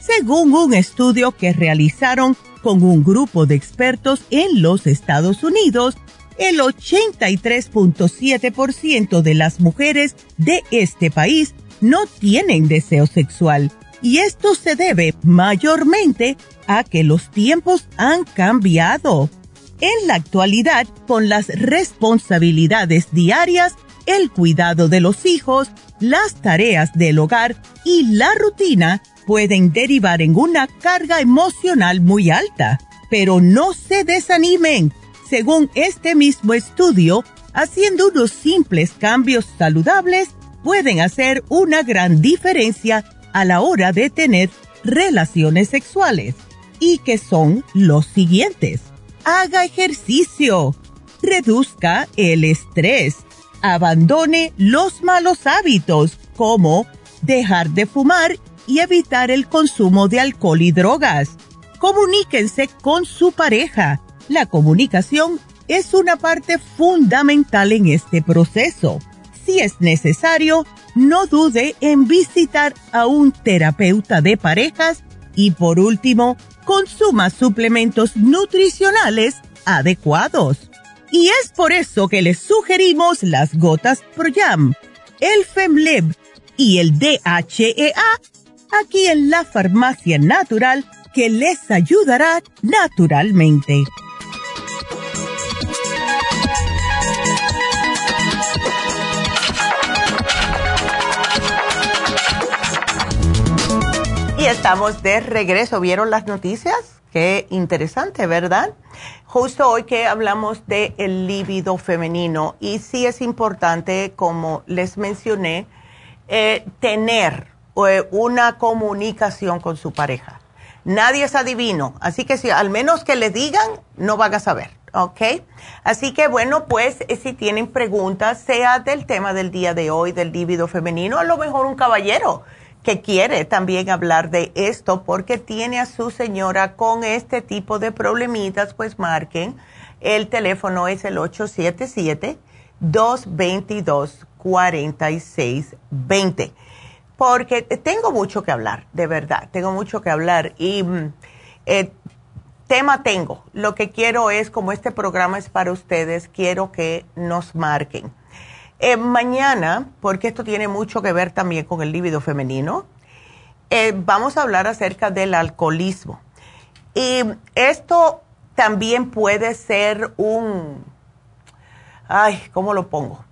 Según un estudio que realizaron con un grupo de expertos en los Estados Unidos, el 83.7% de las mujeres de este país no tienen deseo sexual y esto se debe mayormente a que los tiempos han cambiado. En la actualidad, con las responsabilidades diarias, el cuidado de los hijos, las tareas del hogar y la rutina pueden derivar en una carga emocional muy alta. Pero no se desanimen. Según este mismo estudio, haciendo unos simples cambios saludables pueden hacer una gran diferencia a la hora de tener relaciones sexuales y que son los siguientes. Haga ejercicio, reduzca el estrés, abandone los malos hábitos como dejar de fumar y evitar el consumo de alcohol y drogas. Comuníquense con su pareja. La comunicación es una parte fundamental en este proceso. Si es necesario, no dude en visitar a un terapeuta de parejas y por último, consuma suplementos nutricionales adecuados. Y es por eso que les sugerimos las gotas ProYam, el FemLib y el DHEA aquí en la farmacia natural que les ayudará naturalmente. estamos de regreso. ¿Vieron las noticias? Qué interesante, ¿verdad? Justo hoy que hablamos de el líbido femenino y sí es importante, como les mencioné, eh, tener eh, una comunicación con su pareja. Nadie es adivino, así que si al menos que le digan, no van a saber, ¿ok? Así que bueno, pues eh, si tienen preguntas, sea del tema del día de hoy, del líbido femenino, a lo mejor un caballero que quiere también hablar de esto porque tiene a su señora con este tipo de problemitas, pues marquen. El teléfono es el 877-222-4620. Porque tengo mucho que hablar, de verdad, tengo mucho que hablar. Y mm, eh, tema tengo. Lo que quiero es, como este programa es para ustedes, quiero que nos marquen eh, mañana, porque esto tiene mucho que ver también con el líbido femenino, eh, vamos a hablar acerca del alcoholismo. Y esto también puede ser un, ay, ¿cómo lo pongo?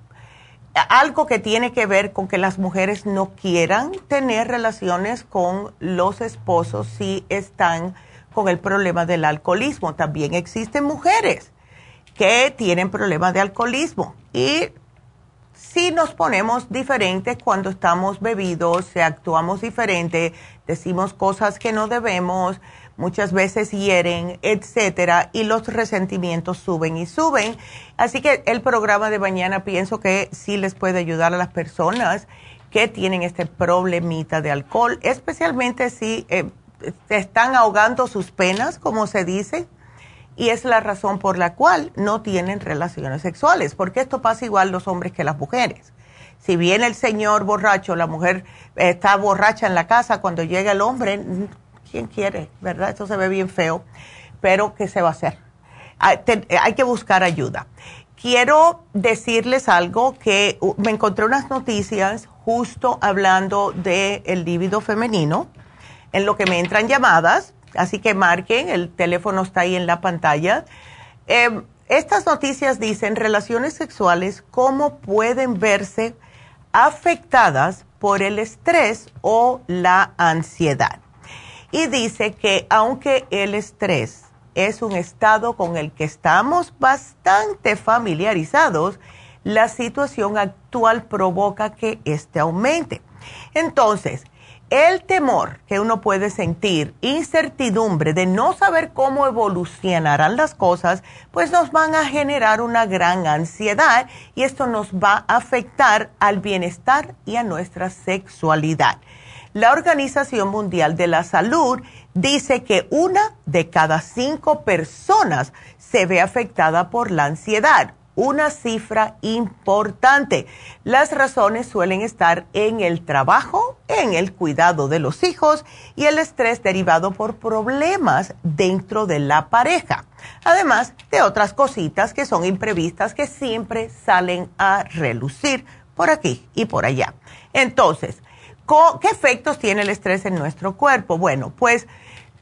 Algo que tiene que ver con que las mujeres no quieran tener relaciones con los esposos si están con el problema del alcoholismo. También existen mujeres que tienen problemas de alcoholismo y si nos ponemos diferentes cuando estamos bebidos, si actuamos diferente, decimos cosas que no debemos, muchas veces hieren, etcétera, y los resentimientos suben y suben. Así que el programa de mañana pienso que sí les puede ayudar a las personas que tienen este problemita de alcohol, especialmente si eh, están ahogando sus penas, como se dice y es la razón por la cual no tienen relaciones sexuales, porque esto pasa igual los hombres que las mujeres. Si viene el señor borracho, la mujer está borracha en la casa, cuando llega el hombre, ¿quién quiere? ¿Verdad? Esto se ve bien feo, pero ¿qué se va a hacer? Hay que buscar ayuda. Quiero decirles algo que me encontré unas noticias justo hablando del el líbido femenino, en lo que me entran llamadas Así que marquen, el teléfono está ahí en la pantalla. Eh, estas noticias dicen relaciones sexuales, cómo pueden verse afectadas por el estrés o la ansiedad. Y dice que aunque el estrés es un estado con el que estamos bastante familiarizados, la situación actual provoca que éste aumente. Entonces, el temor que uno puede sentir, incertidumbre de no saber cómo evolucionarán las cosas, pues nos van a generar una gran ansiedad y esto nos va a afectar al bienestar y a nuestra sexualidad. La Organización Mundial de la Salud dice que una de cada cinco personas se ve afectada por la ansiedad una cifra importante. Las razones suelen estar en el trabajo, en el cuidado de los hijos y el estrés derivado por problemas dentro de la pareja. Además de otras cositas que son imprevistas que siempre salen a relucir por aquí y por allá. Entonces, ¿qué efectos tiene el estrés en nuestro cuerpo? Bueno, pues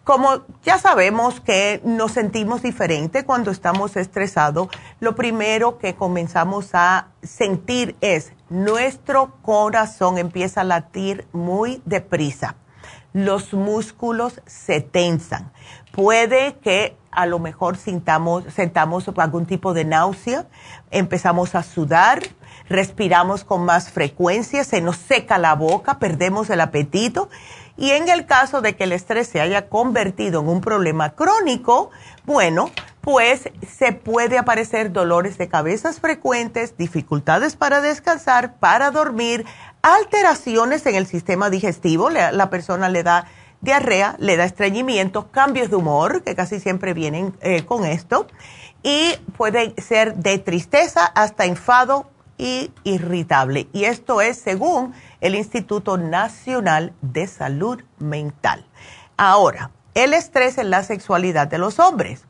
como ya sabemos que nos sentimos diferente cuando estamos estresados, lo primero que comenzamos a sentir es nuestro corazón empieza a latir muy deprisa. Los músculos se tensan. Puede que a lo mejor sintamos, sentamos algún tipo de náusea, empezamos a sudar, respiramos con más frecuencia, se nos seca la boca, perdemos el apetito y en el caso de que el estrés se haya convertido en un problema crónico, bueno, pues se puede aparecer dolores de cabezas frecuentes, dificultades para descansar, para dormir, alteraciones en el sistema digestivo, la, persona le da diarrea, le da estreñimiento, cambios de humor, que casi siempre vienen eh, con esto, y puede ser de tristeza hasta enfado y irritable. Y esto es según el Instituto Nacional de Salud Mental. Ahora, el estrés en la sexualidad de los hombres.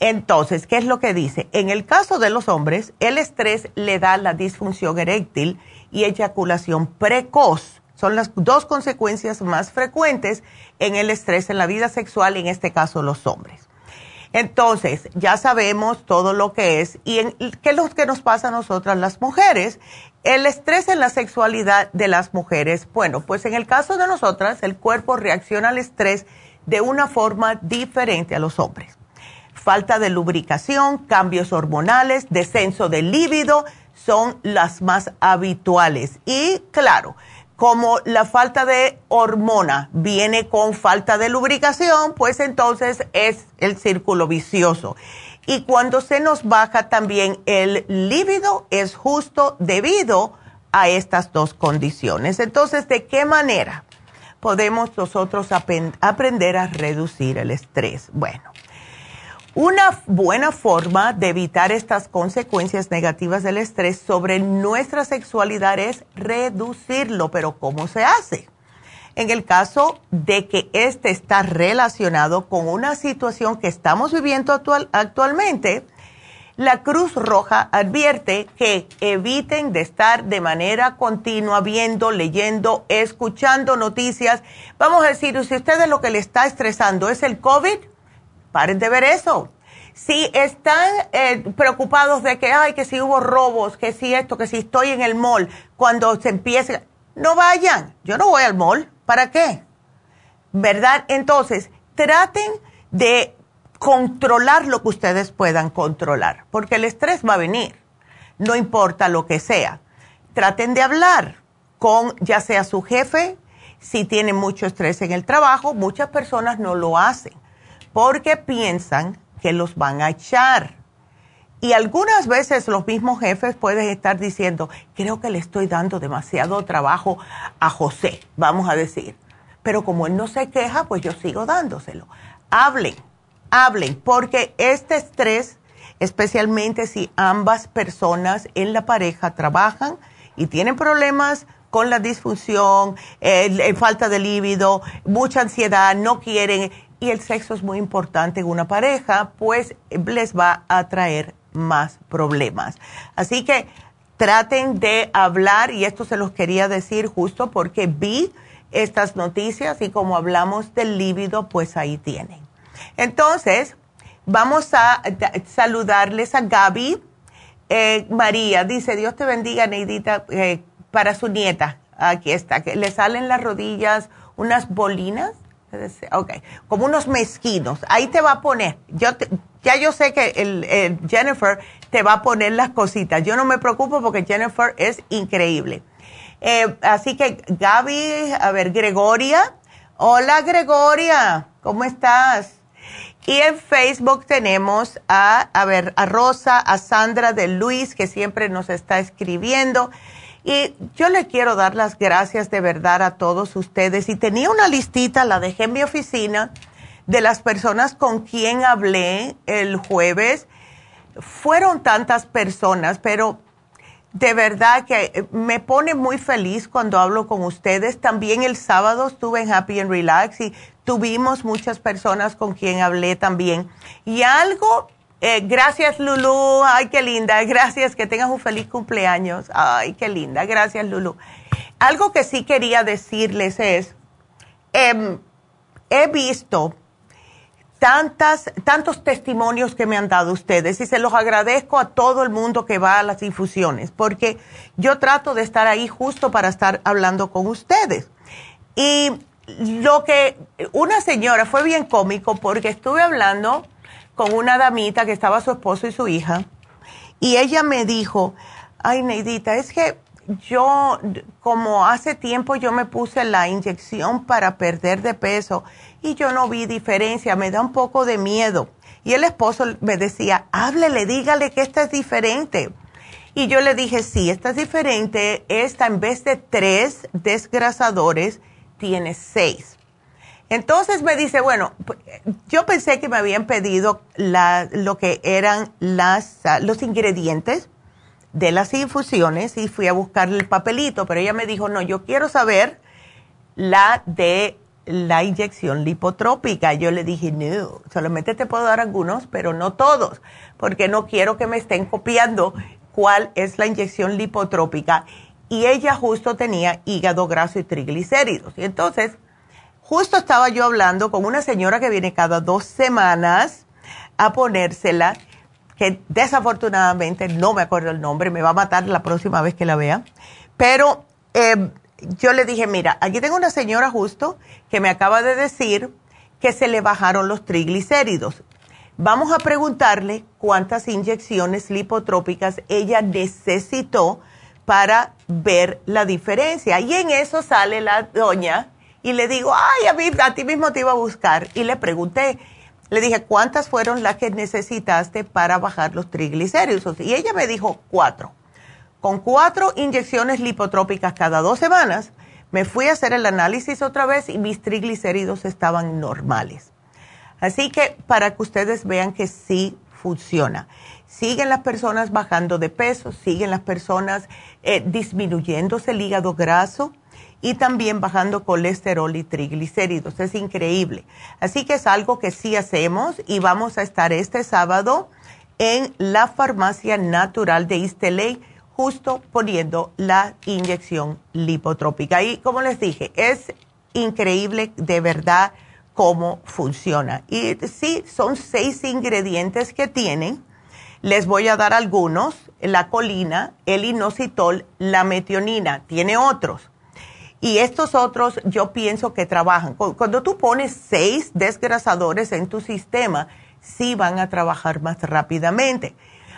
Entonces, ¿qué es lo que dice? En el caso de los hombres, el estrés le da la disfunción eréctil y eyaculación precoz. Son las dos consecuencias más frecuentes en el estrés en la vida sexual, en este caso los hombres. Entonces, ya sabemos todo lo que es y qué es lo que nos pasa a nosotras las mujeres. El estrés en la sexualidad de las mujeres, bueno, pues en el caso de nosotras, el cuerpo reacciona al estrés de una forma diferente a los hombres. Falta de lubricación, cambios hormonales, descenso del líbido son las más habituales. Y claro, como la falta de hormona viene con falta de lubricación, pues entonces es el círculo vicioso. Y cuando se nos baja también el líbido es justo debido a estas dos condiciones. Entonces, ¿de qué manera podemos nosotros aprender a reducir el estrés? Bueno, una buena forma de evitar estas consecuencias negativas del estrés sobre nuestra sexualidad es reducirlo, pero ¿cómo se hace? En el caso de que este está relacionado con una situación que estamos viviendo actualmente, la Cruz Roja advierte que eviten de estar de manera continua viendo, leyendo, escuchando noticias. Vamos a decir, si ustedes lo que le está estresando es el COVID, Paren de ver eso. Si están eh, preocupados de que, ay, que si hubo robos, que si esto, que si estoy en el mall, cuando se empiece, no vayan. Yo no voy al mall. ¿Para qué? ¿Verdad? Entonces, traten de controlar lo que ustedes puedan controlar, porque el estrés va a venir, no importa lo que sea. Traten de hablar con ya sea su jefe, si tienen mucho estrés en el trabajo, muchas personas no lo hacen porque piensan que los van a echar. Y algunas veces los mismos jefes pueden estar diciendo, creo que le estoy dando demasiado trabajo a José, vamos a decir. Pero como él no se queja, pues yo sigo dándoselo. Hablen, hablen, porque este estrés, especialmente si ambas personas en la pareja trabajan y tienen problemas con la disfunción, falta de líbido, mucha ansiedad, no quieren, y el sexo es muy importante en una pareja, pues les va a traer más problemas. Así que traten de hablar, y esto se los quería decir justo porque vi estas noticias y como hablamos del líbido, pues ahí tienen. Entonces, vamos a saludarles a Gaby. Eh, María dice, Dios te bendiga, Neidita, eh, para su nieta. Aquí está, que le salen las rodillas unas bolinas Ok, como unos mezquinos. Ahí te va a poner. Yo ya yo sé que el, Jennifer te va a poner las cositas. Yo no me preocupo porque Jennifer es increíble. Eh, así que Gaby, a ver, Gregoria. Hola Gregoria, ¿cómo estás? Y en Facebook tenemos a, a ver, a Rosa, a Sandra de Luis, que siempre nos está escribiendo. Y yo le quiero dar las gracias de verdad a todos ustedes. Y tenía una listita, la dejé en mi oficina, de las personas con quien hablé el jueves. Fueron tantas personas, pero de verdad que me pone muy feliz cuando hablo con ustedes. También el sábado estuve en Happy and Relax y tuvimos muchas personas con quien hablé también. Y algo eh, gracias, Lulu. Ay, qué linda. Gracias. Que tengas un feliz cumpleaños. Ay, qué linda. Gracias, Lulu. Algo que sí quería decirles es, em, he visto tantas, tantos testimonios que me han dado ustedes y se los agradezco a todo el mundo que va a las infusiones, porque yo trato de estar ahí justo para estar hablando con ustedes. Y lo que una señora fue bien cómico porque estuve hablando con una damita que estaba su esposo y su hija y ella me dijo, ay Neidita, es que yo como hace tiempo yo me puse la inyección para perder de peso y yo no vi diferencia, me da un poco de miedo. Y el esposo me decía, háblele, dígale que esta es diferente. Y yo le dije, sí, esta es diferente. Esta en vez de tres desgrasadores, tiene seis. Entonces me dice, bueno, yo pensé que me habían pedido lo que eran las, ah, los ingredientes de las infusiones y fui a buscarle el papelito, pero ella me dijo, no, yo quiero saber la de la inyección lipotrópica. Yo le dije, no, solamente te puedo dar algunos, pero no todos, porque no quiero que me estén copiando cuál es la inyección lipotrópica. Y ella justo tenía hígado graso y triglicéridos. Y entonces, justo estaba yo hablando con una señora que viene cada dos semanas a ponérsela, que desafortunadamente no me acuerdo el nombre, me va a matar la próxima vez que la vea, pero eh, yo le dije, mira, aquí tengo una señora justo que me acaba de decir que se le bajaron los triglicéridos. Vamos a preguntarle cuántas inyecciones lipotrópicas ella necesitó para ver la diferencia. Y en eso sale la doña y le digo, ay, a, mí, ti mismo te iba a buscar. Y le pregunté, le dije, ¿cuántas fueron las que necesitaste para bajar los triglicéridos? Y ella me dijo, cuatro. Con cuatro inyecciones lipotrópicas cada dos semanas, me fui a hacer el análisis otra vez y mis triglicéridos estaban normales. Así que para que ustedes vean que sí funciona. Siguen las personas bajando de peso, siguen las personas eh, disminuyéndose el hígado graso y también bajando colesterol y triglicéridos. Es increíble. Así que es algo que sí hacemos y vamos a estar este sábado en la farmacia natural de Isteley justo poniendo la inyección lipotrópica. Y como les dije, es increíble de verdad cómo funciona. Y sí, son seis ingredientes que tienen. Les voy a dar algunos, la colina, el inositol, la metionina, tiene otros. Y estos otros yo pienso que trabajan. Cuando tú pones seis desgrasadores en tu sistema, sí van a trabajar más rápidamente.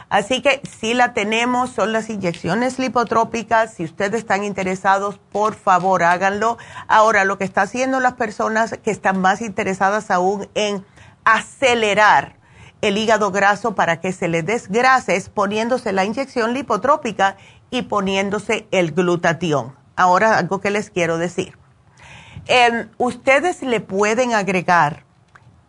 Así que si la tenemos, son las inyecciones lipotrópicas. Si ustedes están interesados, por favor háganlo. Ahora, lo que está haciendo las personas que están más interesadas aún en acelerar el hígado graso para que se le desgrase es poniéndose la inyección lipotrópica y poniéndose el glutatión. Ahora, algo que les quiero decir. Em, ustedes le pueden agregar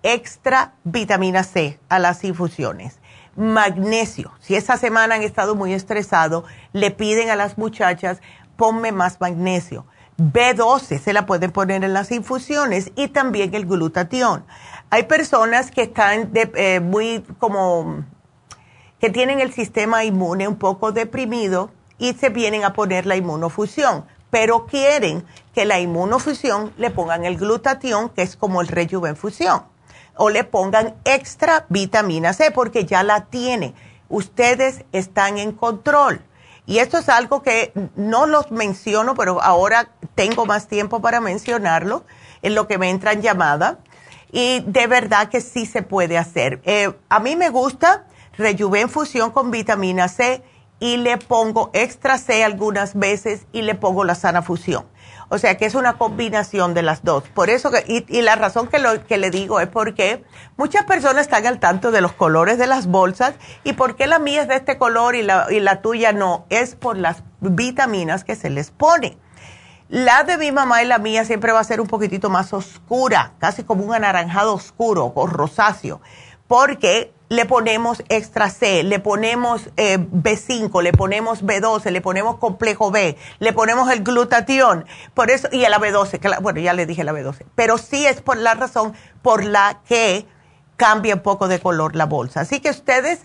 extra vitamina C a las infusiones magnesio. Si esa semana han estado muy estresados, le piden a las muchachas, ponme más magnesio. B12 se la pueden poner en las infusiones y también el glutatión. Hay personas que están eh, muy como que tienen el sistema inmune un poco deprimido y se vienen a poner la inmunofusión, pero quieren que la inmunofusión le pongan el glutatión, que es como el rejuvenfusión o le pongan extra vitamina C porque ya la tiene. Ustedes están en control. Y esto es algo que no los menciono, pero ahora tengo más tiempo para mencionarlo en lo que me entran llamadas. Y de verdad que sí se puede hacer. Eh, a mí me gusta Rejuven Fusión con vitamina C y le pongo extra C algunas veces y le pongo la sana fusión. O sea que es una combinación de las dos. Por eso, que, y, la razón que, lo, que le digo es porque muchas personas están al tanto de los colores de las bolsas y por qué la mía es de este color y la, y la tuya no. Es por las vitaminas que se les pone. La de mi mamá y la mía siempre va a ser un poquitito más oscura, casi como un anaranjado oscuro o rosáceo, porque le ponemos extra C, le ponemos eh, B5, le ponemos B12, le ponemos complejo B, le ponemos el glutatión, por eso, y a la B12, que bueno, ya le dije la B12, pero sí es por la razón por la que cambia un poco de color la bolsa. Así que ustedes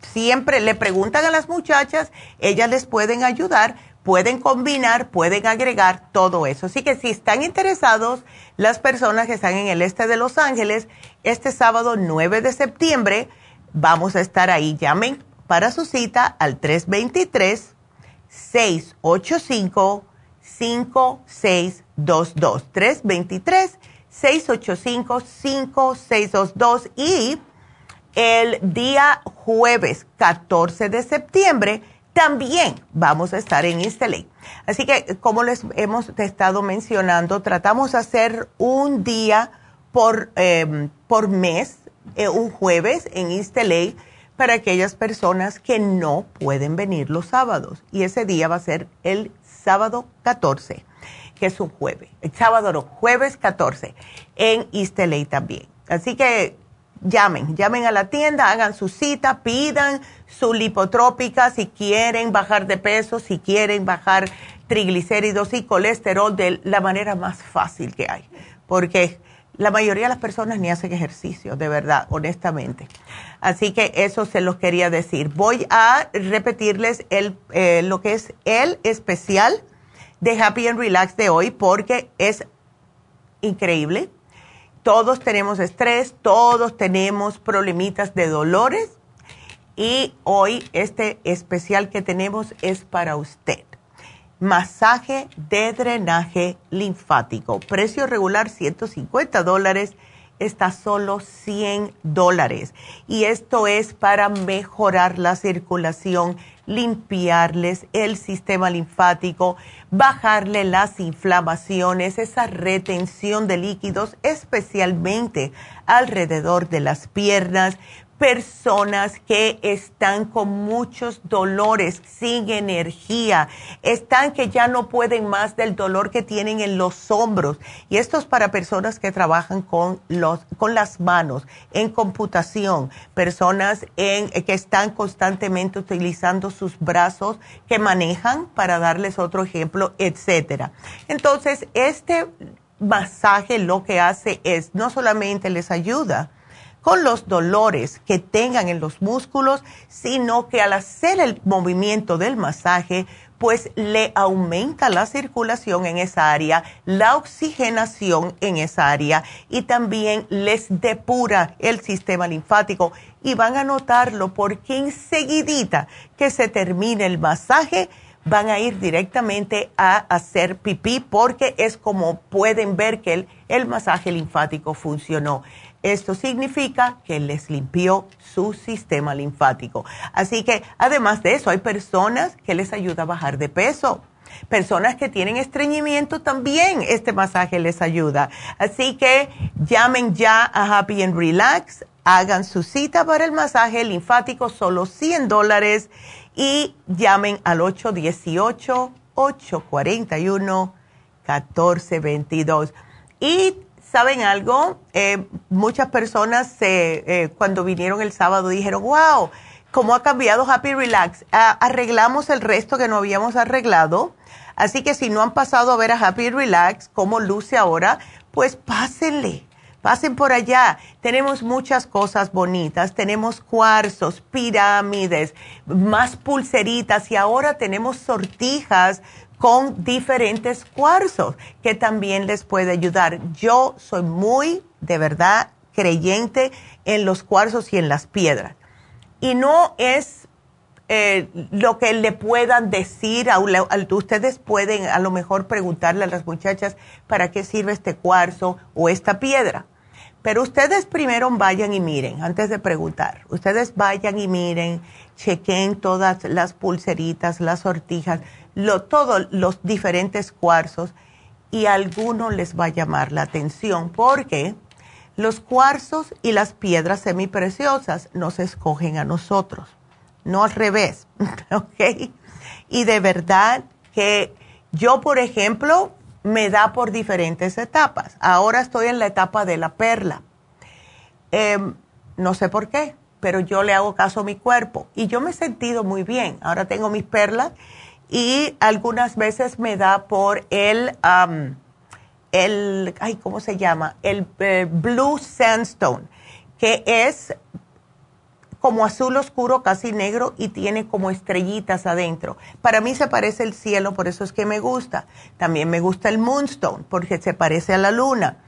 siempre le preguntan a las muchachas, ellas les pueden ayudar pueden combinar, pueden agregar todo eso. Así que si están interesados, las personas que están en el este de Los Ángeles, este sábado 9 de septiembre, vamos a estar ahí. Llamen para su cita al 323 685 5622 323 685 5622 y el día jueves 14 de septiembre también vamos a estar en East Así que, como les hemos estado mencionando, tratamos de hacer un día por, em, por mes, eh, un jueves en East para aquellas personas que no pueden venir los sábados. Y ese día va a ser el sábado 14, que es un jueves. El sábado no, jueves 14, en East también. Así que llamen, llamen a la tienda, hagan su cita, pidan su lipotrópica si quieren bajar de peso, si quieren bajar triglicéridos y colesterol de la manera más fácil que hay, porque la mayoría de las personas ni hacen ejercicio, de verdad, honestamente. Así que eso se los quería decir. Voy a repetirles el, eh, lo que es el especial de Happy and Relax de hoy porque es increíble todos tenemos estrés, todos tenemos problemitas de dolores y hoy este especial que tenemos es para usted. Masaje de drenaje linfático. Precio regular 150 dólares está solo 100 dólares. Y esto es para mejorar la circulación, limpiarles el sistema linfático, bajarle las inflamaciones, esa retención de líquidos, especialmente alrededor de las piernas, personas que están con muchos dolores, sin energía, están que ya no pueden más del dolor que tienen en los hombros. Y esto es para personas que trabajan con, los, con las manos, en computación, personas en, que están constantemente utilizando sus brazos, que manejan, para darles otro ejemplo, etcétera. Entonces, este masaje lo que hace es no solamente les ayuda, con los dolores que tengan en los músculos, sino que al hacer el movimiento del masaje, pues le aumenta la circulación en esa área, la oxigenación en esa área y también les depura el sistema linfático. Y van a notarlo porque enseguidita que se termine el masaje, van a ir directamente a hacer pipí porque es como pueden ver que el, el masaje linfático funcionó. Esto significa que les limpió su sistema linfático. Así que además de eso, hay personas que les ayuda a bajar de peso. Personas que tienen estreñimiento también este masaje les ayuda. Así que llamen ya a Happy and Relax, hagan su cita para el masaje linfático, solo 100 dólares, y llamen al 818-841-1422. Y ¿Saben algo? Eh, muchas personas eh, cuando vinieron el sábado dijeron, wow, ¿cómo ha cambiado Happy Relax? arreglamos el resto que no habíamos arreglado. Así que si no han pasado a ver a Happy Relax, cómo luce ahora, pues pásenle, pasen por allá. Tenemos muchas cosas bonitas, tenemos cuarzos, pirámides, más pulseritas y ahora tenemos sortijas con diferentes cuarzos que también les puede ayudar. Yo soy muy, de verdad, creyente en los cuarzos y en las piedras. Y no es eh, lo que le puedan decir, a, ustedes pueden a lo mejor preguntarle a las muchachas para qué sirve este cuarzo o esta piedra. Pero ustedes primero vayan y miren, antes de preguntar. Ustedes vayan y miren, chequen todas las pulseritas, las sortijas todos los diferentes cuarzos y alguno les va a llamar la atención porque los cuarzos y las piedras semipreciosas nos escogen a nosotros, no al revés, ¿ok? Y de verdad que yo, por ejemplo, me da por diferentes etapas. Ahora estoy en la etapa de la perla. Em, no sé por qué, pero yo le hago caso a mi cuerpo y yo me he sentido muy bien. Ahora tengo mis perlas y algunas veces me da por el, el ay, ¿cómo se llama? El eh, Blue Sandstone, que es como azul oscuro, casi negro, y tiene como estrellitas adentro. Para mí se parece el cielo, por eso es que me gusta. También me gusta el Moonstone, porque se parece a la luna.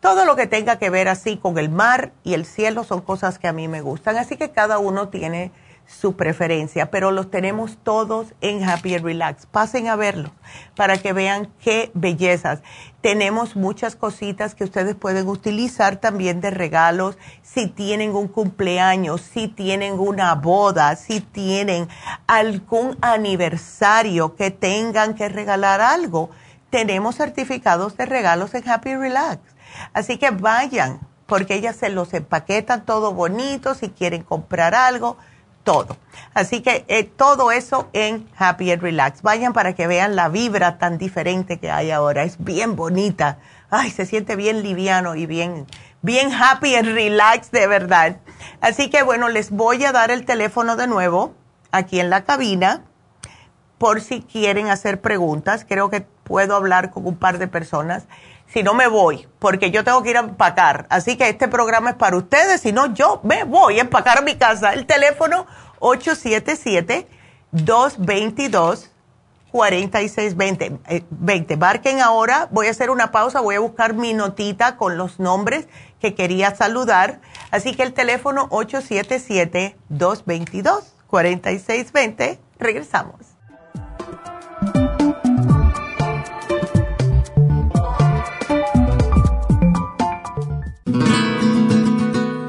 Todo lo que tenga que ver así con el mar y el cielo son cosas que a mí me gustan. Así que cada uno tiene su preferencia, pero los tenemos todos en Happy Relax. Pasen a verlo para que vean qué bellezas. Tenemos muchas cositas que ustedes pueden utilizar también de regalos si tienen un cumpleaños, si tienen una boda, si tienen algún aniversario que tengan que regalar algo. Tenemos certificados de regalos en Happy Relax. Así que vayan, porque ellas se los empaquetan todo bonito si quieren comprar algo todo. Así que eh, todo eso en Happy and Relax. Vayan para que vean la vibra tan diferente que hay ahora. Es bien bonita. Ay, se siente bien liviano y bien, bien happy and relax de verdad. Así que bueno, les voy a dar el teléfono de nuevo aquí en la cabina por si quieren hacer preguntas. Creo que puedo hablar con un par de personas si no me voy, porque yo tengo que ir a empacar. Así que este programa es para ustedes, si no, yo me voy a empacar a mi casa. El teléfono 877-222-4620. Eh, 20. Marquen ahora, voy a hacer una pausa, voy a buscar mi notita con los nombres que quería saludar. Así que el teléfono 877-222-4620. Regresamos.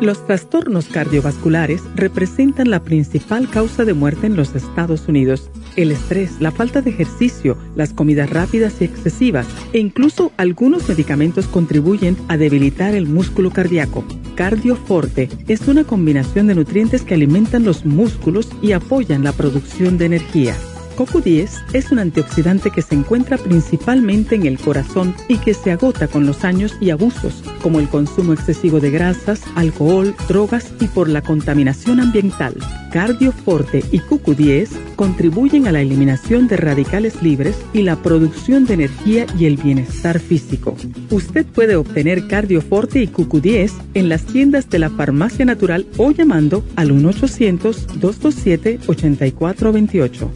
Los trastornos cardiovasculares representan la principal causa de muerte en los Estados Unidos. El estrés, la falta de ejercicio, las comidas rápidas y excesivas e incluso algunos medicamentos contribuyen a debilitar el músculo cardíaco. Cardioforte es una combinación de nutrientes que alimentan los músculos y apoyan la producción de energía. CoQ10 es un antioxidante que se encuentra principalmente en el corazón y que se agota con los años y abusos, como el consumo excesivo de grasas, alcohol, drogas y por la contaminación ambiental. Cardioforte y CoQ10 contribuyen a la eliminación de radicales libres y la producción de energía y el bienestar físico. Usted puede obtener Cardioforte y CoQ10 en las tiendas de la Farmacia Natural o llamando al 1-800-227-8428.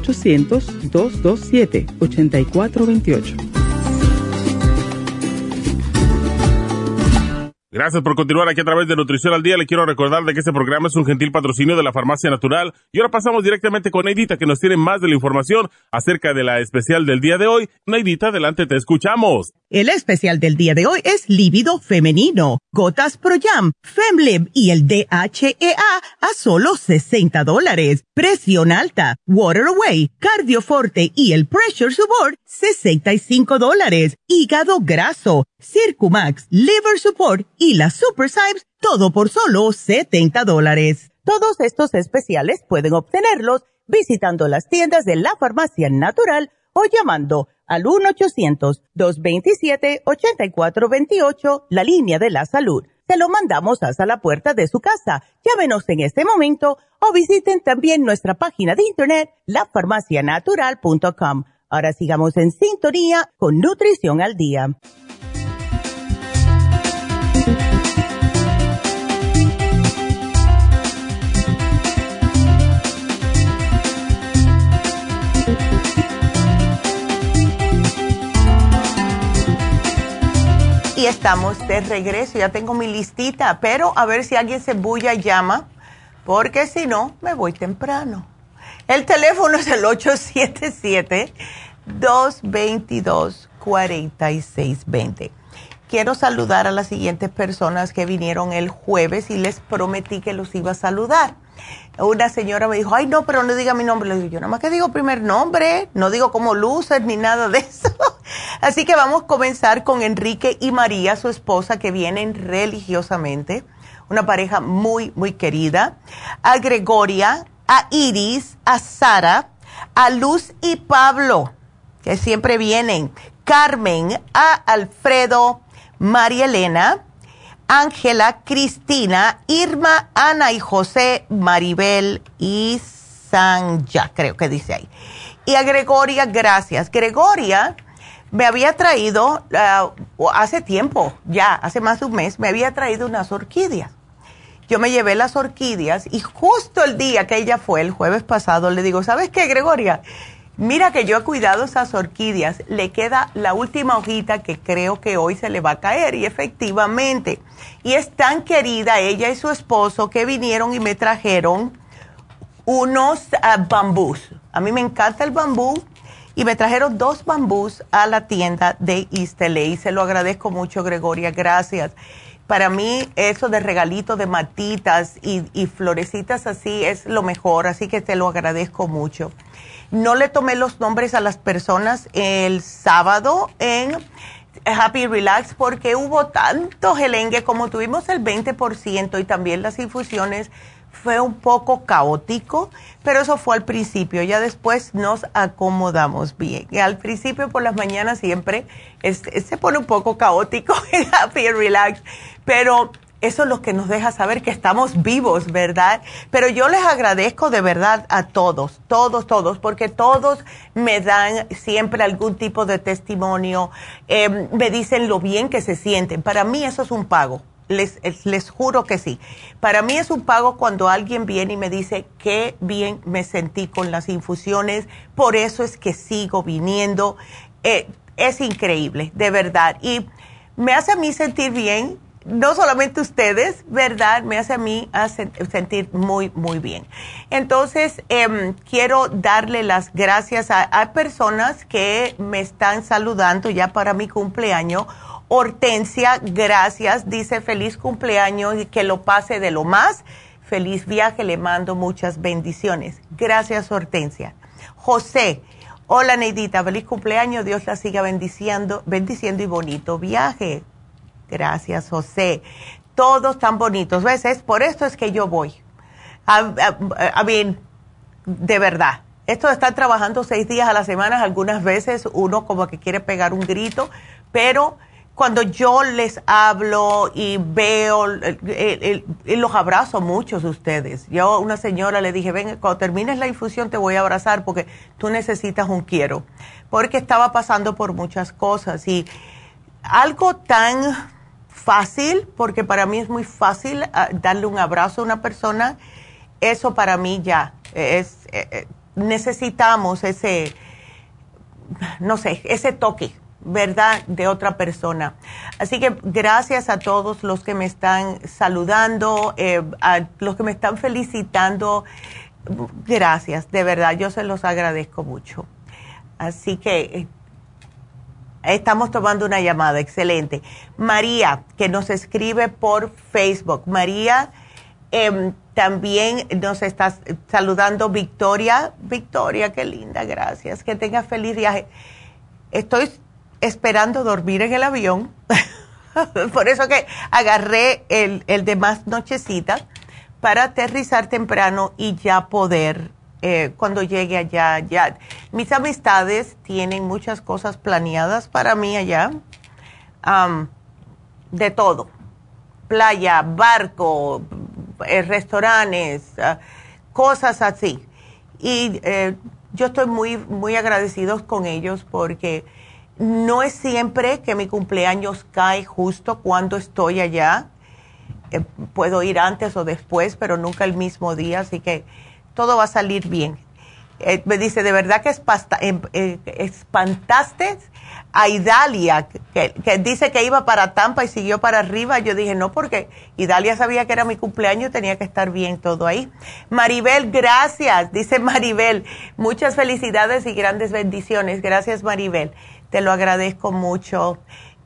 1-800-227-8428. Gracias por continuar aquí a través de Nutrición al Día. Le quiero recordar de que este programa es un gentil patrocinio de la Farmacia Natural. Y ahora pasamos directamente con Neidita, que nos tiene más de la información acerca de la especial del día de hoy. Neidita, adelante, te escuchamos. El especial del día de hoy es lívido femenino, gotas Pro Jam, Femlib y el DHEA a solo 60 dólares. Presión alta, Water Away, Cardioforte y el Pressure Support, 65 dólares. Hígado graso, Circumax, Liver Support y la Super Symes, todo por solo 70 dólares. Todos estos especiales pueden obtenerlos visitando las tiendas de la farmacia natural o llamando al 1-800-227-8428, la línea de la salud. Se lo mandamos hasta la puerta de su casa. Llámenos en este momento o visiten también nuestra página de internet, lafarmacianatural.com. Ahora sigamos en sintonía con Nutrición al Día. Y estamos de regreso. Ya tengo mi listita, pero a ver si alguien se bulla y llama, porque si no, me voy temprano. El teléfono es el 877-222-4620. Quiero saludar a las siguientes personas que vinieron el jueves y les prometí que los iba a saludar. Una señora me dijo, ay no, pero no diga mi nombre. Le digo, yo nada más que digo primer nombre, no digo como luces ni nada de eso. Así que vamos a comenzar con Enrique y María, su esposa, que vienen religiosamente, una pareja muy, muy querida, a Gregoria, a Iris, a Sara, a Luz y Pablo, que siempre vienen, Carmen, a Alfredo, María Elena, Ángela, Cristina, Irma, Ana y José, Maribel y Sanja, creo que dice ahí. Y a Gregoria, gracias. Gregoria me había traído, uh, hace tiempo, ya, hace más de un mes, me había traído unas orquídeas. yo me llevé las orquídeas y justo el día que ella fue, el jueves pasado, le digo, ¿sabes qué, Gregoria? Mira que yo he cuidado esas orquídeas, le queda la última hojita que creo que hoy se le va a caer y efectivamente. Y es tan querida ella y su esposo que vinieron y me trajeron unos ah, bambús. A mí me encanta el bambú y me trajeron dos bambús a la tienda de East y se lo agradezco mucho, Gregoria, gracias. Para mí eso de regalito de matitas y florecitas así es lo mejor, así que te lo agradezco mucho. No le tomé los nombres a las personas el sábado en Happy Relax porque hubo tanto gelengue como tuvimos el 20% y también las infusiones fue un poco caótico, pero eso fue al principio, ya después nos acomodamos bien. Y al principio por las mañanas siempre se pone un poco caótico en Happy Relax, pero eso es lo que nos deja saber que estamos vivos, ¿verdad? Pero yo les agradezco de verdad a todos, todos, todos, porque todos me dan siempre algún tipo de testimonio, em, me dicen lo bien que se sienten. Para mí eso es un pago, les, les juro que sí. Para mí es un pago cuando alguien viene y me dice qué bien me sentí con las infusiones, por eso es que sigo viniendo. Eh, es increíble, de verdad. Y me hace a mí sentir bien no solamente ustedes, ¿verdad? Me hace a mí sentir muy, muy bien. Entonces, em, quiero darle las gracias a, personas que me están saludando ya para mi cumpleaños. Hortensia, gracias. Dice feliz cumpleaños y que lo pase de lo más. Feliz viaje, le mando muchas bendiciones. Gracias, Hortensia. José, hola Neidita, feliz cumpleaños. Dios la siga bendiciendo, bendiciendo y bonito viaje. Gracias, José. Todos tan bonitos. ¿Ves? Es por esto es que yo voy. A, bien, de verdad. Esto de estar trabajando seis días a la semana, algunas veces uno como que quiere pegar un grito, pero cuando yo les hablo y veo, los abrazo muchos de ustedes. Yo a una señora le dije, ven, cuando termines la infusión te voy a abrazar porque tú necesitas un quiero. Porque estaba pasando por muchas cosas y algo tan fácil, porque para mí es muy fácil ah, darle un abrazo a una persona, eso para mí ya es, eh, eh, necesitamos ese, no sé, ese toque, ¿verdad?, de otra persona. Así que gracias a todos los que me están saludando, eh, a los que me están felicitando. Gracias, de verdad, yo se los agradezco mucho. Así que Estamos tomando una llamada, excelente. María, que nos escribe por Facebook. María, em, también nos está saludando Victoria. Victoria, qué linda, gracias. Que tenga feliz viaje. Estoy esperando dormir en el avión. por eso que agarré el, el de más nochecita para aterrizar temprano y ya poder eh, cuando llegue allá, ya. Mis amistades tienen muchas cosas planeadas para mí allá, de todo, playa, barco, eh, restaurantes, ah, cosas así. Y eh, yo estoy muy, muy agradecido con ellos porque no es siempre que mi cumpleaños cae justo cuando estoy allá. puedo ir antes o después, pero nunca el mismo día, así que todo va a salir bien. Eh, me dice, de verdad que em, eh, espantaste a Idalia, que, dice que iba para Tampa y siguió para arriba. Yo dije, no, porque Idalia sabía que era mi cumpleaños, tenía que estar bien todo ahí. Maribel, gracias, dice Maribel. Muchas felicidades y grandes bendiciones. Gracias, Maribel. Te lo agradezco mucho.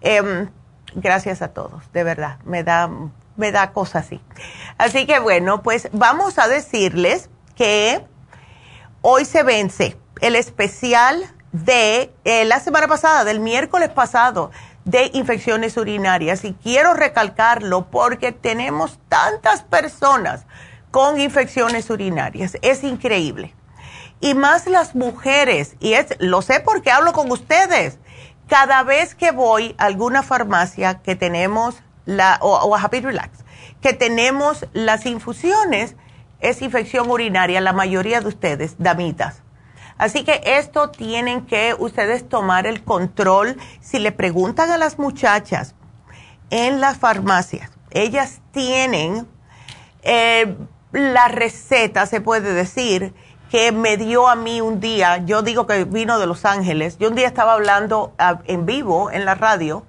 Em, gracias a todos, de verdad, me da, me da cosa así. Así que bueno, pues vamos a decirles que hoy se vence el especial de eh, la semana pasada, del miércoles pasado, de infecciones urinarias. Y quiero recalcarlo porque tenemos tantas personas con infecciones urinarias. Es increíble. Y más las mujeres, y es, lo sé porque hablo con ustedes. Cada vez que voy a alguna farmacia que tenemos la, o a Happy Relax, que tenemos las infusiones, es infección urinaria, la mayoría de ustedes, damitas. Así que esto tienen que ustedes tomar el control. Si le preguntan a las muchachas en las farmacias, ellas tienen eh, la receta, se puede decir, que me dio a mí un día, yo digo que vino de Los Ángeles, yo un día estaba hablando en vivo en la radio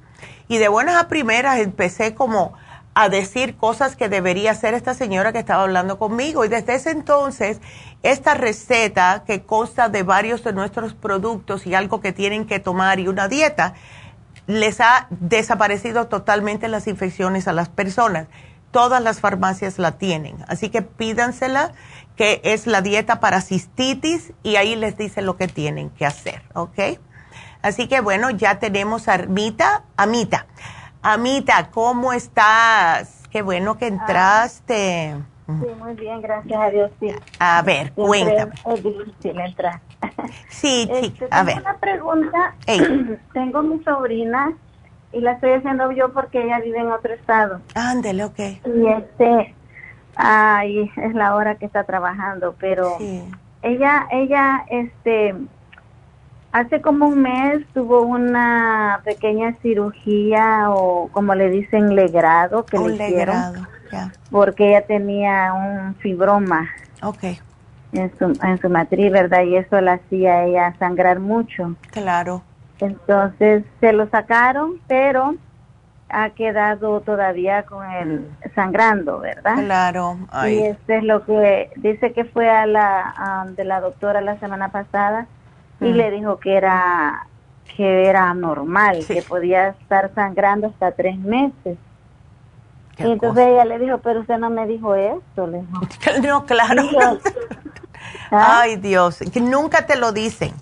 y de buenas a primeras empecé como a decir cosas que debería hacer esta señora que estaba hablando conmigo. Y desde ese entonces, esta receta que consta de varios de nuestros productos y algo que tienen que tomar y una dieta, les ha desaparecido totalmente las infecciones a las personas. Todas las farmacias la tienen. Así que pídansela, que es la dieta para cistitis, y ahí les dice lo que tienen que hacer, ¿ok? Así que bueno, ya tenemos a Amita. Amita, Amita, ¿cómo estás? Qué bueno que entraste. Sí, muy bien, gracias a Dios, sí. A ver, cuéntame. Es difícil entrar. Sí, sí, este, a ver. Tengo una pregunta. tengo mi sobrina y la estoy haciendo yo porque ella vive en otro estado. Ándele, ok. Y este, ay, es la hora que está trabajando, pero ella, ella, este, Hace como un mes tuvo una pequeña cirugía o como le dicen legrado que le hicieron porque ella tenía un fibroma. Okay. En su, en su matriz, ¿verdad? Y eso la hacía ella sangrar mucho. Claro. Entonces se lo sacaron, pero ha quedado todavía con el sangrando, ¿verdad? Claro. Y este es lo que dice que fue a la de la doctora la semana pasada y le dijo que era que era normal, que podía estar sangrando hasta tres meses. y entonces ella le dijo, pero usted no me dijo eso, le dijo. No, claro. ¿Ah? Ay, Dios, que nunca te lo dicen.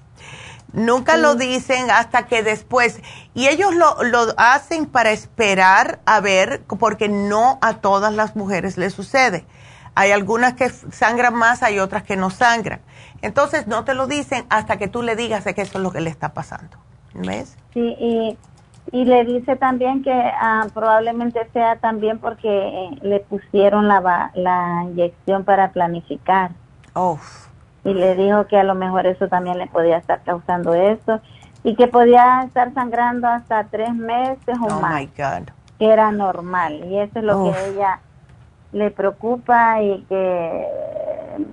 Nunca lo dicen hasta que después. Y ellos lo, lo hacen para esperar a ver, porque no a todas las mujeres les sucede. Hay algunas que sangran más, hay otras que no sangran. Entonces no te lo dicen hasta que tú le digas que eso es lo que le está pasando. ¿Ves? Sí, y, y le dice también que ah, probablemente sea también porque eh, le pusieron la, la inyección para planificar. Oh. Y le dijo que a lo mejor eso también le podía estar causando eso y que podía estar sangrando hasta tres meses o oh más. My God. Que era normal y eso es lo que ella le preocupa y que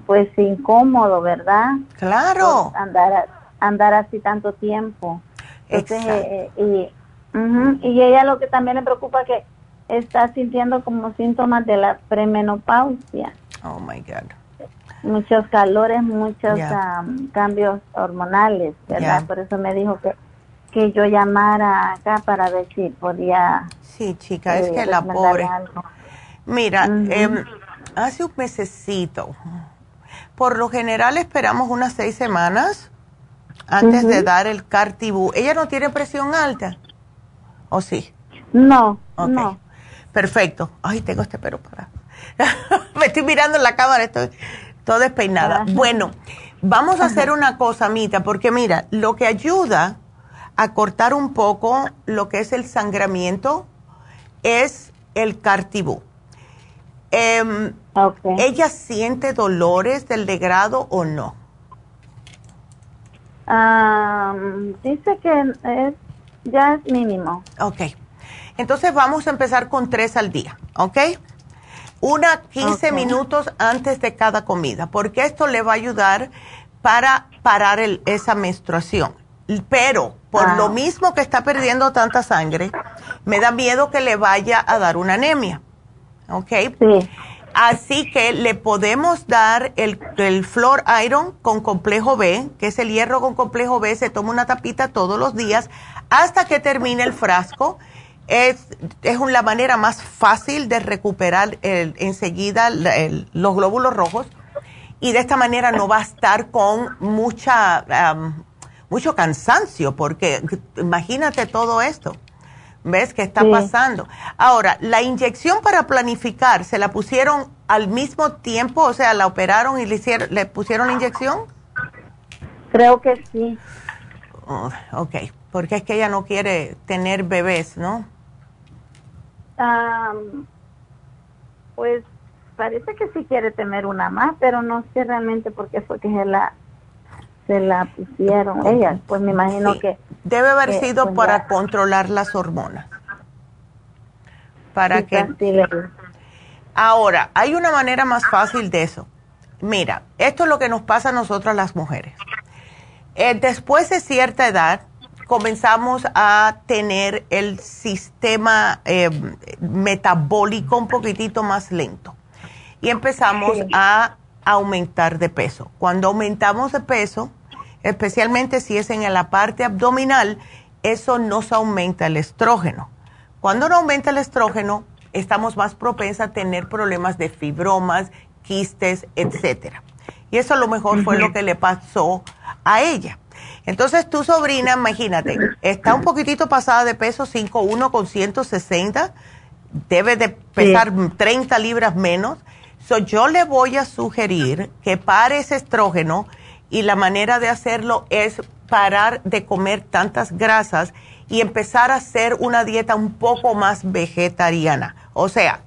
pues incómodo, ¿verdad? Claro. andar andar así tanto tiempo. Entonces, eh, y, y ella lo que también le preocupa que está sintiendo como síntomas de la premenopausia. Oh my God. Muchos calores, muchos cambios hormonales, ¿verdad? Por eso me dijo que, que yo llamara acá para ver si podía. Sí, chica, es que la pobre. Mira, em, hace un mesecito, por lo general esperamos unas seis semanas antes de dar el cartibú. ¿Ella no tiene presión alta? ¿O sí? No, no. Perfecto. Ay, tengo este pelo para... Me estoy mirando en la cámara, estoy toda despeinada. Bueno, vamos a hacer una cosa, Mita, porque mira, lo que ayuda a cortar un poco lo que es el sangramiento es el cartibú. Eh, ¿Ella siente dolores del degrado o no? dice que es, ya es mínimo. Ok. Entonces vamos a empezar con tres al día, ¿ok? Una 15 minutos antes de cada comida, porque esto le va a ayudar para parar el, esa menstruación. Pero por lo ah. mismo que está perdiendo tanta sangre, me da miedo que le vaya a dar una anemia. ¿Ok? Sí. Así que le podemos dar el, el Flor Iron con complejo B, que es el hierro con complejo B, se toma una tapita todos los días hasta que termine el frasco. Es, es la manera más fácil de recuperar enseguida los glóbulos rojos y de esta manera no va a estar con mucha, mucho cansancio, porque imagínate todo esto. ¿Ves qué está pasando? Ahora, la inyección para planificar, ¿se la pusieron al mismo tiempo? O sea, ¿la operaron y le, hicieron, le pusieron la inyección? Creo que sí. Oh, ok, porque es que ella no quiere tener bebés, ¿no? pues parece que sí quiere tener una más, pero no sé realmente por qué fue que se la se la pusieron ellas. Pues me imagino que... Debe haber sido pues, para controlar las hormonas. Para que... Ahora, hay una manera más fácil de eso. Mira, esto es lo que nos pasa a nosotras las mujeres. Eh, después de cierta edad, comenzamos a tener el sistema eh, metabólico un poquitito más lento y empezamos a aumentar de peso. Cuando aumentamos de peso, especialmente si es en la parte abdominal, eso nos aumenta el estrógeno. Cuando no aumenta el estrógeno, estamos más propensas a tener problemas de fibromas, quistes, etcétera. Y eso a lo mejor fue lo que le pasó a ella. Entonces tu sobrina, imagínate, está un poquitito pasada de peso, 5'1 con 160, debe de pesar 30 libras menos. So, yo le voy a sugerir que pare ese estrógeno y la manera de hacerlo es parar de comer tantas grasas y empezar a hacer una dieta un poco más vegetariana. O sea,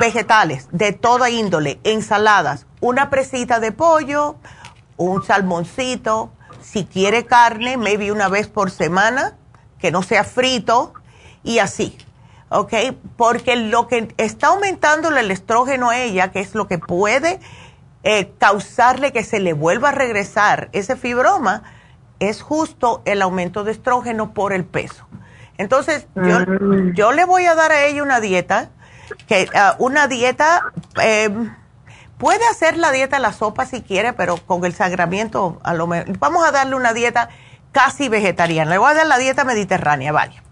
vegetales de toda índole, ensaladas, una presita de pollo, un salmoncito, si quiere carne, maybe una vez por semana, que no sea frito y así. ¿Ok? Porque lo que está aumentando el estrógeno a ella, que es lo que puede eh, causarle que se le vuelva a regresar ese fibroma, es justo el aumento de estrógeno por el peso. Entonces, yo, mm. yo le voy a dar a ella una dieta, que ah, una dieta, eh, puede hacer la dieta la sopa si quiere, pero con el sangramiento, a lo mejor, vamos a darle una dieta casi vegetariana. Le voy a dar la dieta mediterránea, vale.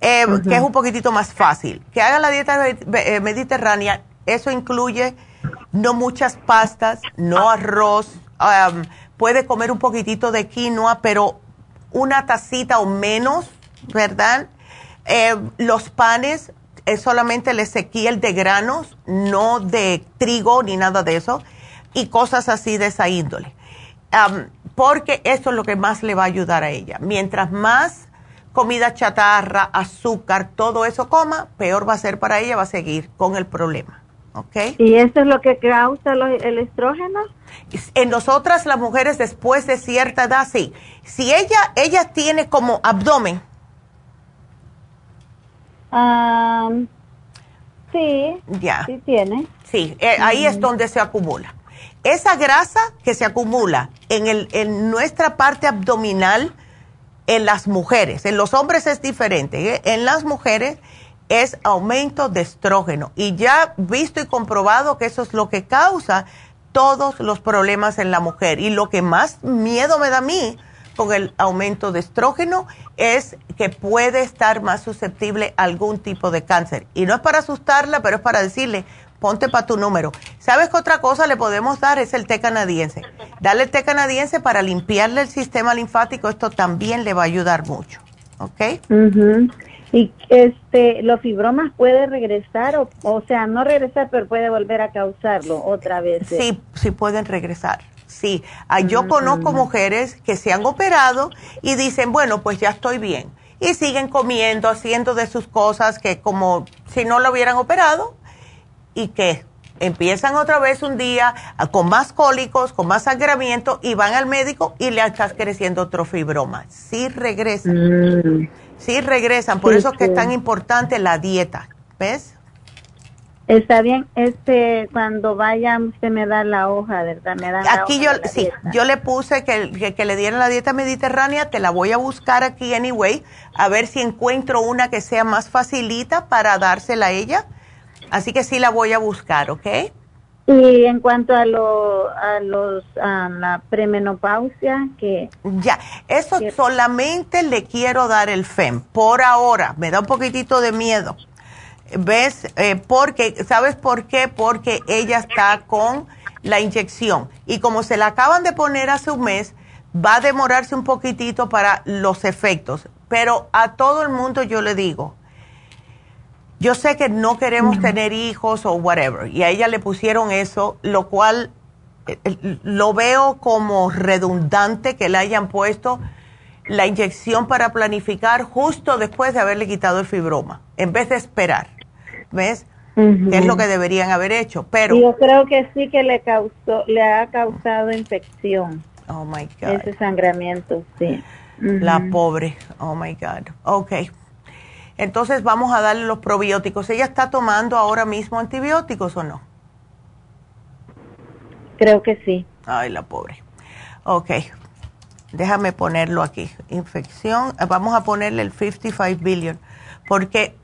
Eh, que es un poquitito más fácil. Que haga la dieta eh, mediterránea, eso incluye no muchas pastas, no arroz, um, puede comer un poquitito de quinoa, pero una tacita o menos, ¿verdad? Eh, los panes es solamente el ezequiel de granos, no de trigo ni nada de eso, y cosas así de esa índole. porque eso es lo que más le va a ayudar a ella. Mientras más comida chatarra, azúcar, todo eso coma, peor va a ser para ella, va a seguir con el problema. ¿Y eso es lo que causa el estrógeno? En nosotras las mujeres después de cierta edad, sí. Si ella, ella tiene como abdomen. sí. Ya. Sí tiene. Sí, eh, ahí es donde se acumula. Esa grasa que se acumula en, el, en nuestra parte abdominal, en las mujeres, en los hombres es diferente, ¿eh? en las mujeres es aumento de estrógeno. Y ya visto y comprobado que eso es lo que causa todos los problemas en la mujer. Y lo que más miedo me da a mí con el aumento de estrógeno es que puede estar más susceptible a algún tipo de cáncer. Y no es para asustarla, pero es para decirle, ponte para tu número. ¿Sabes qué otra cosa le podemos dar? Es el té canadiense. Dale el té canadiense para limpiarle el sistema linfático. Esto también le va a ayudar mucho. ¿Ok? Y este, los fibromas puede regresar, o, o sea, no regresar, pero puede volver a causarlo otra vez. ¿eh? Sí, sí pueden regresar. Sí, ah, yo conozco mujeres que se han operado y dicen, bueno, pues ya estoy bien. Y siguen comiendo, haciendo de sus cosas que como si no lo hubieran operado y que empiezan otra vez un día con más cólicos, con más sangramiento y van al médico y le estás creciendo otro fibroma. Sí regresan. Mm. Sí, regresan. Por eso es que es tan importante la dieta. ¿Ves? Está bien, este, cuando vaya usted me da la hoja, ¿verdad? Me da aquí yo, sí, yo le puse que, que, le dieran la dieta mediterránea, te la voy a buscar aquí anyway, a ver si encuentro una que sea más facilita para dársela a ella. Así que sí la voy a buscar, ¿ok? Y en cuanto a, lo, a, los, a la premenopausia, que... Ya, eso solamente le quiero dar el FEM, por ahora, me da un poquitito de miedo. ¿Ves? Eh, porque, ¿sabes por qué? Porque ella está con la inyección y como se la acaban de poner hace un mes, va a demorarse un poquitito para los efectos. Pero a todo el mundo yo le digo, yo sé que no queremos tener hijos o whatever, y a ella le pusieron eso, lo cual eh, eh, lo veo como redundante que le hayan puesto la inyección para planificar justo después de haberle quitado el fibroma, en vez de esperar. ¿Ves? es lo que deberían haber hecho, pero... Yo creo que sí que le causó, le ha causado infección. Oh, my God. Ese sangramiento, sí. La pobre, oh, my God. Ok. Entonces vamos a darle los probióticos. ¿Ella está tomando ahora mismo antibióticos o no? Creo que sí. Ay, la pobre. Ok, déjame ponerlo aquí. Infección, vamos a ponerle el 55 billion, porque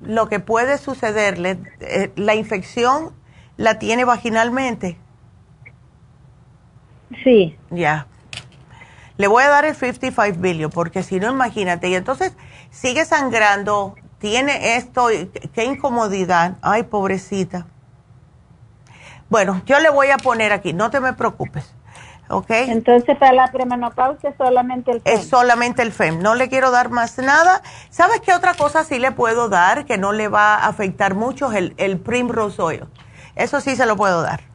lo que puede sucederle, eh, la infección la tiene vaginalmente. Sí. Ya. Le voy a dar el 55 billion, porque si no, imagínate. Y entonces sigue sangrando, tiene esto, qué incomodidad. Ay, pobrecita. Bueno, yo le voy a poner aquí, no te me preocupes. ¿Ok? Entonces, para la premenopausia solamente el FEM. Es solamente el FEM. No le quiero dar más nada. ¿Sabes qué otra cosa sí le puedo dar que no le va a afectar mucho? El, el Primrose Oil. Eso sí se lo puedo dar.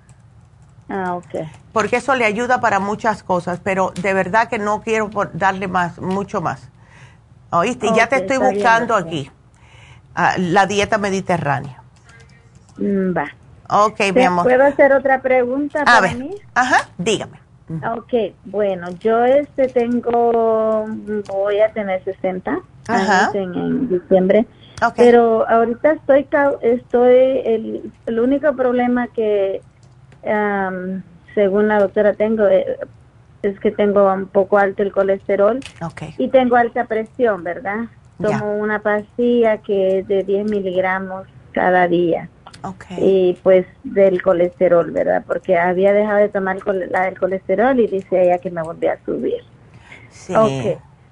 Ah, ok. Porque eso le ayuda para muchas cosas, pero de verdad que no quiero darle más, mucho más. ¿Oíste? y ya te estoy buscando aquí ah, la dieta mediterránea. Mm, va. Ok, mi amor. ¿Puedo hacer otra pregunta a ver. Ajá, dígame. Ok, bueno, yo este tengo, voy a tener 60 años en, diciembre, pero ahorita estoy, estoy el, el único problema que según la doctora tengo eh, es que tengo un poco alto el colesterol y tengo alta presión, ¿verdad? Tomo una pastilla que es de 10 miligramos cada día. Y pues del colesterol, ¿verdad? Porque había dejado de tomar la del colesterol y dice ella que me volvió a subir. Sí.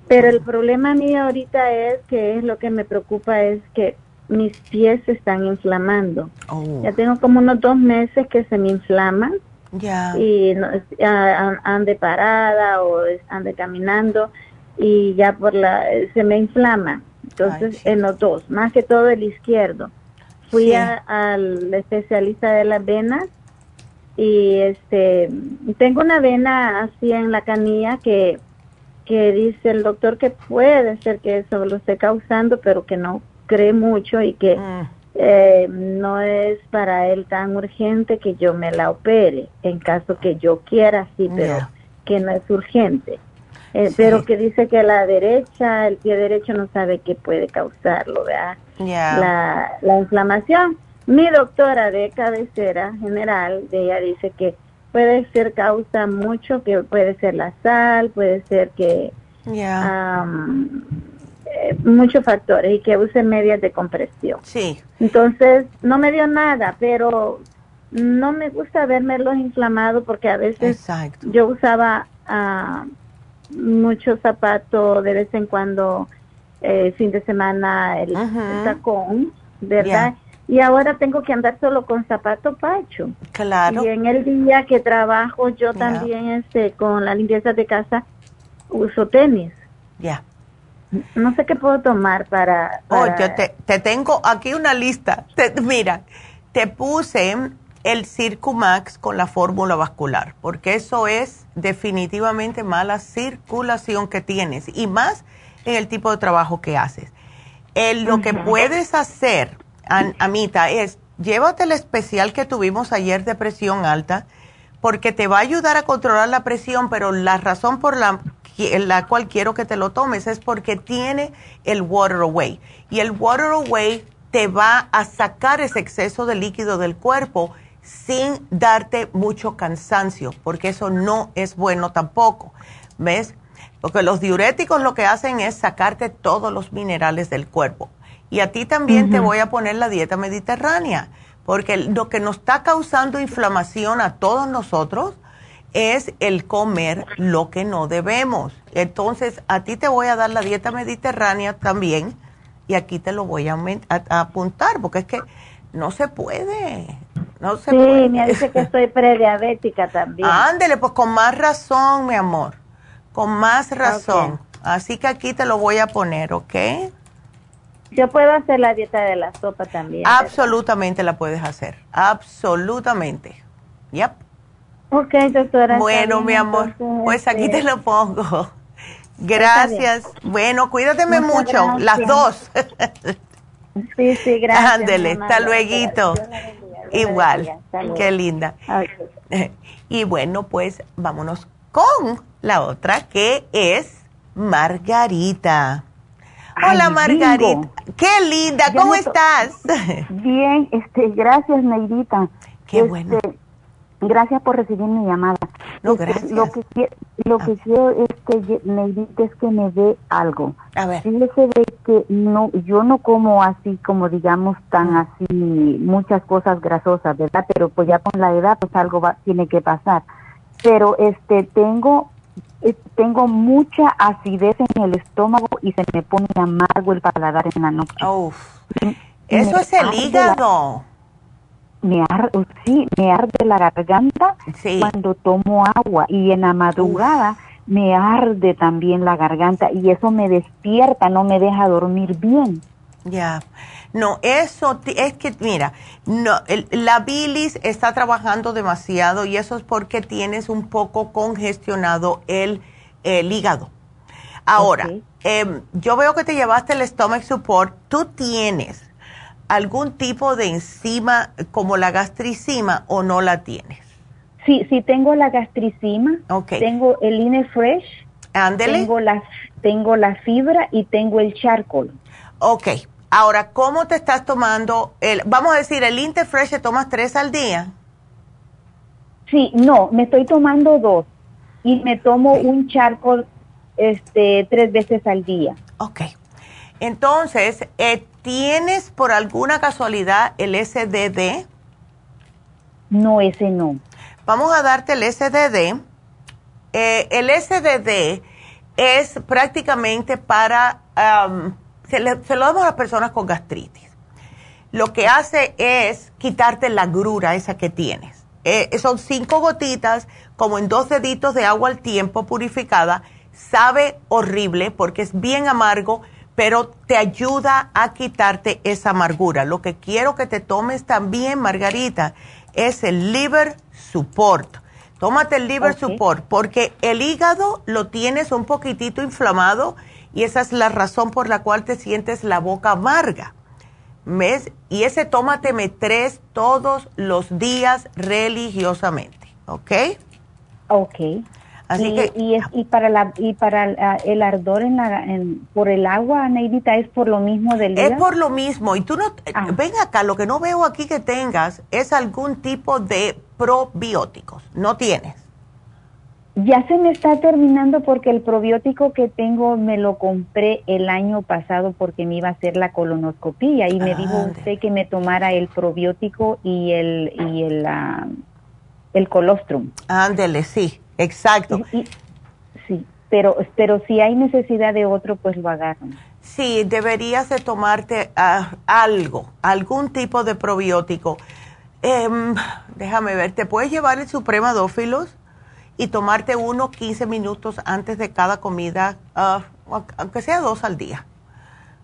Pero el problema mío ahorita es que es lo que me preocupa es que mis pies se están inflamando. Oh. Ya tengo como unos dos meses que se me inflaman. Ya. Y no, ande parada o ande caminando y ya por la se me inflama. Entonces en los dos, más que todo el izquierdo. Fui al especialista de las venas y este tengo una vena así en la canilla que que dice el doctor que puede ser que eso lo esté causando, pero que no cree mucho y que mm. eh, no es para él tan urgente que yo me la opere, en caso que yo quiera, sí, pero que no es urgente. Eh, pero que dice que la derecha, el pie derecho no sabe qué puede causarlo, ¿verdad? La, la inflamación. Mi doctora de cabecera general, de ella dice que puede ser causa mucho, que puede ser la sal, puede ser que eh, muchos factores y que use medias de compresión. Sí. Entonces, no me dio nada, pero no me gusta verme los inflamados porque a veces yo usaba uh, mucho zapato de vez en cuando, eh, fin de semana, el, tacón, ¿verdad? Y ahora tengo que andar solo con zapato pacho. Claro. Y en el día que trabajo yo también este con la limpieza de casa uso tenis. Ya. No sé qué puedo tomar para... Oh, yo te, tengo aquí una lista. mira, te puse el Circumax con la fórmula vascular, porque eso es definitivamente mala circulación que tienes y más en el tipo de trabajo que haces. El, lo que puedes hacer, Amita, es llévate el especial que tuvimos ayer de presión alta, porque te va a ayudar a controlar la presión, pero la razón por la la cual quiero que te lo tomes es porque tiene el Water Away. Y el Water Away te va a sacar ese exceso de líquido del cuerpo sin darte mucho cansancio, porque eso no es bueno tampoco. ¿Ves? Porque los diuréticos lo que hacen es sacarte todos los minerales del cuerpo. Y a ti también te voy a poner la dieta mediterránea, porque lo que nos está causando inflamación a todos nosotros es el comer lo que no debemos. Entonces, a ti te voy a dar la dieta mediterránea también y aquí te lo voy a, apuntar porque es que no se puede. No se sí, me dice que estoy prediabética también. Ándele, pues con más razón, mi amor. Con más razón. Así que aquí te lo voy a poner, ¿ok? Yo puedo hacer la dieta de la sopa también. Absolutamente la puedes hacer. Absolutamente. Yep. Ok, doctora. Bueno, mi amor, pues aquí te lo pongo. Gracias. Bueno, cuídateme mucho, las dos. sí, sí, gracias. Ándele, hasta luego. Igual, qué linda. Y bueno, pues vámonos con la otra que es Margarita. Hola Margarita, qué linda, ¿cómo estás? Bien, este, gracias Neidita. Qué Este, bueno. Gracias por recibir mi llamada. Este. Lo que, lo que quiero es que Neidita es que me dé algo. A ver. Fíjese de que no, yo no como así como digamos tan así muchas cosas grasosas, ¿verdad? Pero pues ya con la edad pues algo va, tiene que pasar. Pero este tengo eh, tengo mucha acidez en el estómago y se me pone amargo el paladar en la noche. Uf. Eso es el hígado. Me arde, sí, me arde la garganta Sí. cuando tomo agua y en la madrugada me arde también la garganta y eso me despierta, no me deja dormir bien. Ya. No, eso es que, mira, no, el- la bilis está trabajando demasiado y eso es porque tienes un poco congestionado el, el hígado. Ahora, em, yo veo que te llevaste el stomach support. ¿Tú tienes algún tipo de enzima como la gastricima o no la tienes? Sí, sí tengo la gastricima, tengo el Ine Fresh, Ándele. tengo la tengo la fibra y tengo el charcoal. Ok. Ahora, ¿cómo te estás tomando el, vamos a decir, el Interfresh te tomas tres al día? Sí, no, me estoy tomando dos y me tomo un charcoal este tres veces al día. Ok. Entonces, eh, ¿tienes por alguna casualidad el SDD? No, ese no. Vamos a darte el SDD. Eh, el SDD es prácticamente para, se, le- se lo damos a las personas con gastritis. Lo que hace es quitarte la grura esa que tienes. Eh, son cinco gotitas, como en dos deditos de agua al tiempo purificada. Sabe horrible porque es bien amargo, pero te ayuda a quitarte esa amargura. Lo que quiero que te tomes también, Margarita, es el liver support. Tómate el liver support porque el hígado lo tienes un poquitito inflamado y esa es la razón por la cual te sientes la boca amarga. ¿Ves? Y ese tómateme tres todos los días religiosamente, ¿ok? Ok. Así y, que- y, es, y para la y para la- el ardor en la en- por el agua, Neidita, es por lo mismo del Es por lo mismo. Y tú no, Ah. ven acá, lo que no veo aquí que tengas es algún tipo de probióticos. No tienes. Ya se me está terminando porque el probiótico que tengo me lo compré el año pasado porque me iba a hacer la colonoscopía y me dijo Ándale. usted que me tomara el probiótico y el y el ah, el colostrum. Ándele, sí, exacto. Y- y- sí, pero pero si hay necesidad de otro pues lo agarro. Sí, deberías de tomarte ah, algo, algún tipo de probiótico. Em, déjame ver, ¿te puedes llevar el Suprema Dófilos y tomarte uno 15 minutos antes de cada comida, ah, aunque sea dos al día?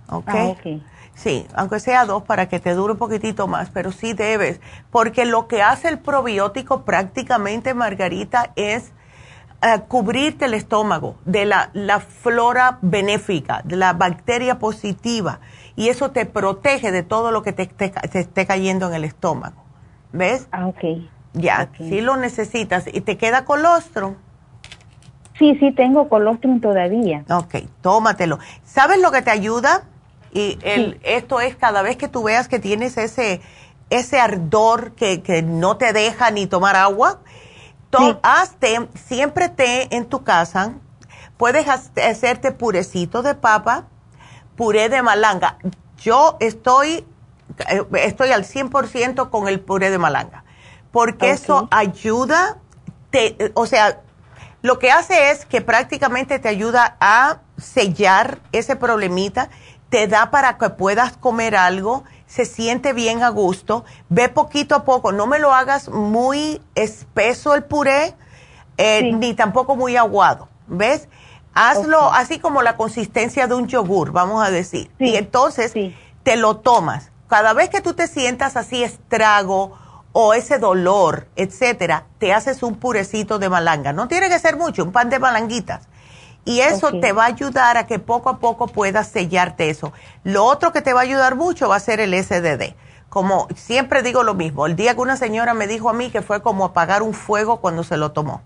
¿Ok? Ah, ok. Sí, aunque sea dos para que te dure un poquitito más, pero sí debes, porque lo que hace el probiótico prácticamente, Margarita, es eh, cubrirte el estómago de la, la flora benéfica, de la bacteria positiva, y eso te protege de todo lo que te, esté ca- te esté cayendo en el estómago. ¿Ves? Ah, ok. Ya, sí lo necesitas. ¿Y te queda colostrum? Sí, sí tengo colostrum todavía. Ok, tómatelo. ¿Sabes lo que te ayuda? Y el, esto es cada vez que tú veas que tienes ese, ese ardor que, que no te deja ni tomar agua, Sí. hazte siempre té en tu casa. Puedes ha- hacerte purecito de papa, puré de malanga. Yo estoy, eh, estoy al 100% con el puré de malanga, porque eso ayuda, te, o sea, lo que hace es que prácticamente te ayuda a sellar ese problemita, te da para que puedas comer algo, se siente bien a gusto, ve poquito a poco, no me lo hagas muy espeso el puré, eh, Sí. ni tampoco muy aguado, ¿ves? Hazlo así como la consistencia de un yogur, vamos a decir. Sí, Y entonces sí. te lo tomas. Cada vez que tú te sientas así estrago o ese dolor, etcétera, te haces un purecito de malanga. No tiene que ser mucho, un pan de malanguitas. Y eso te va a ayudar a que poco a poco puedas sellarte eso. Lo otro que te va a ayudar mucho va a ser el SDD. Como siempre digo lo mismo, el día que una señora me dijo a mí que fue como apagar un fuego cuando se lo tomó.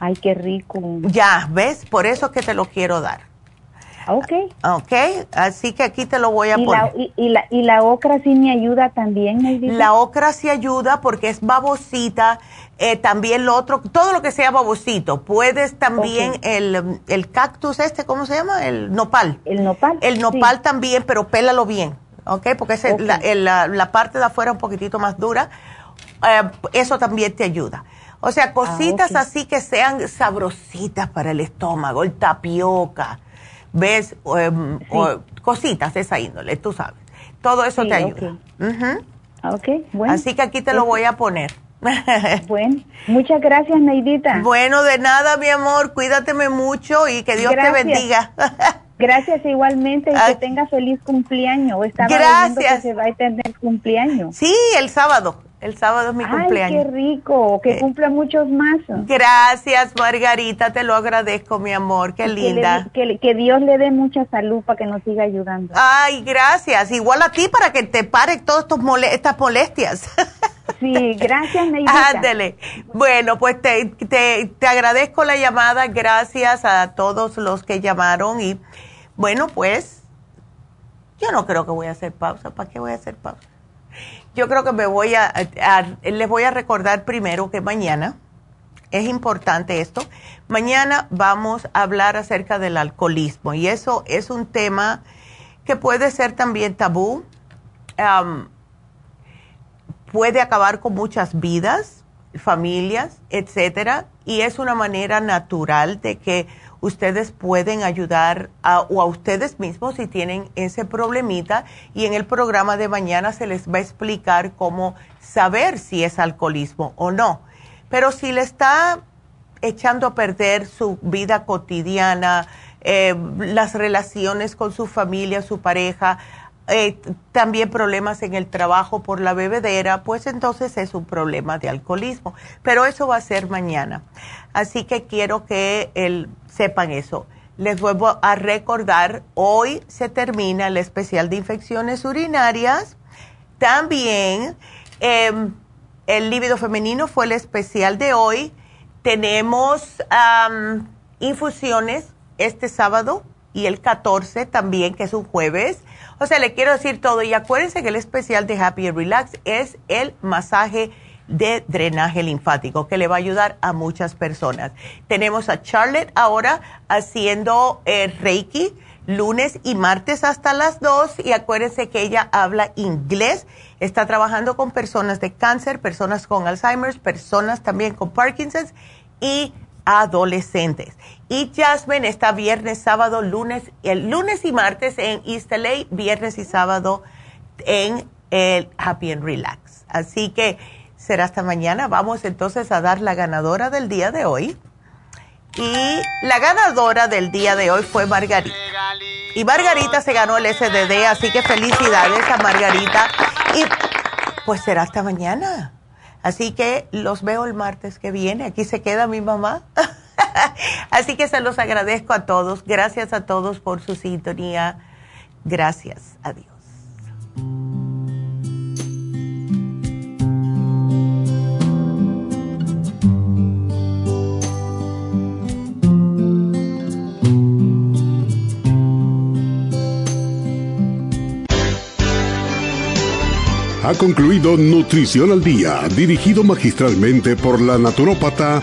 Ay, qué rico. Ya, ¿ves? Por eso es que te lo quiero dar. Ok. Ok, así que aquí te lo voy a ¿Y poner. La, y, la, ¿Y la ocra sí me ayuda también? La ocra sí ayuda porque es babosita. Eh, también lo otro, todo lo que sea babosito. Puedes también el, el cactus este, ¿cómo se llama? El nopal. El nopal. El nopal también, pero pélalo bien, ¿ok? Porque es la, el- la- la parte de afuera un poquitito más dura. Eh, eso también te ayuda. O sea, cositas ok. así que sean sabrositas para el estómago, el tapioca, ¿ves? O, em, o cositas de esa índole, tú sabes. Todo eso Sí, te ayuda. Ujú. Ok, bueno. Así que aquí te lo voy a poner. Bueno, muchas gracias, Neidita. Bueno, de nada, mi amor. Cuídateme mucho y que Dios Gracias. te bendiga. Gracias igualmente y Ah. que tenga feliz cumpleaños. Estaba Gracias. que se va a tener cumpleaños. sí, el sábado. El sábado es mi Ay, cumpleaños. qué rico. Que Eh, cumpla muchos más. Gracias, Margarita. Te lo agradezco, mi amor. Qué Que linda. Que, le- que Dios le dé mucha salud para que nos siga ayudando. Ay, gracias. Igual a ti para que te pare todas mole- estas molestias. Sí, gracias, Neidita. Ándele. Bueno, pues te, te, te agradezco la llamada. Gracias a todos los que llamaron. Y bueno, pues yo no creo que voy a hacer pausa. ¿Para qué voy a hacer pausa? Yo creo que me voy a, les voy a recordar primero que mañana, es importante esto, mañana vamos a hablar acerca del alcoholismo y eso es un tema que puede ser también tabú, puede acabar con muchas vidas, familias, etcétera, y es una manera natural de que ustedes pueden ayudar a, o a ustedes mismos si tienen ese problemita y en el programa de mañana se les va a explicar cómo saber si es alcoholismo o no. Pero si le está echando a perder su vida cotidiana, eh, las relaciones con su familia, su pareja, eh, también problemas en el trabajo por la bebedera, pues entonces es un problema de alcoholismo. Pero eso va a ser mañana. Así que quiero que el- sepan eso. Les vuelvo a recordar, hoy se termina el especial de infecciones urinarias. También em, el líbido femenino fue el especial de hoy. Tenemos am, infusiones este sábado y el 14 también, que es un jueves. O sea, le quiero decir todo. Y acuérdense que el especial de Happy and Relax es el masaje de drenaje linfático que le va a ayudar a muchas personas. Tenemos a Charlotte ahora haciendo eh, Reiki lunes y martes hasta las 2 y acuérdense que ella habla inglés, está trabajando con personas de cáncer, personas con Alzheimer, personas también con Parkinson's y adolescentes. Y Jasmine está viernes, sábado, lunes, el lunes y martes en East LA, viernes y sábado en el Happy and Relax. Así que será hasta mañana. Vamos entonces a dar la ganadora del día de hoy. Y la ganadora del día de hoy fue Margarita. Y Margarita se ganó el SDD, así que felicidades a Margarita. Y pues será hasta mañana. Así que los veo el martes que viene. Aquí se queda mi mamá. Así que se los agradezco a todos. Gracias a todos por su sintonía. Gracias. Adiós. Ha concluido Nutrición al Día, dirigido magistralmente por la naturópata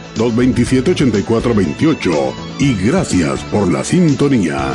Y gracias por la sintonía.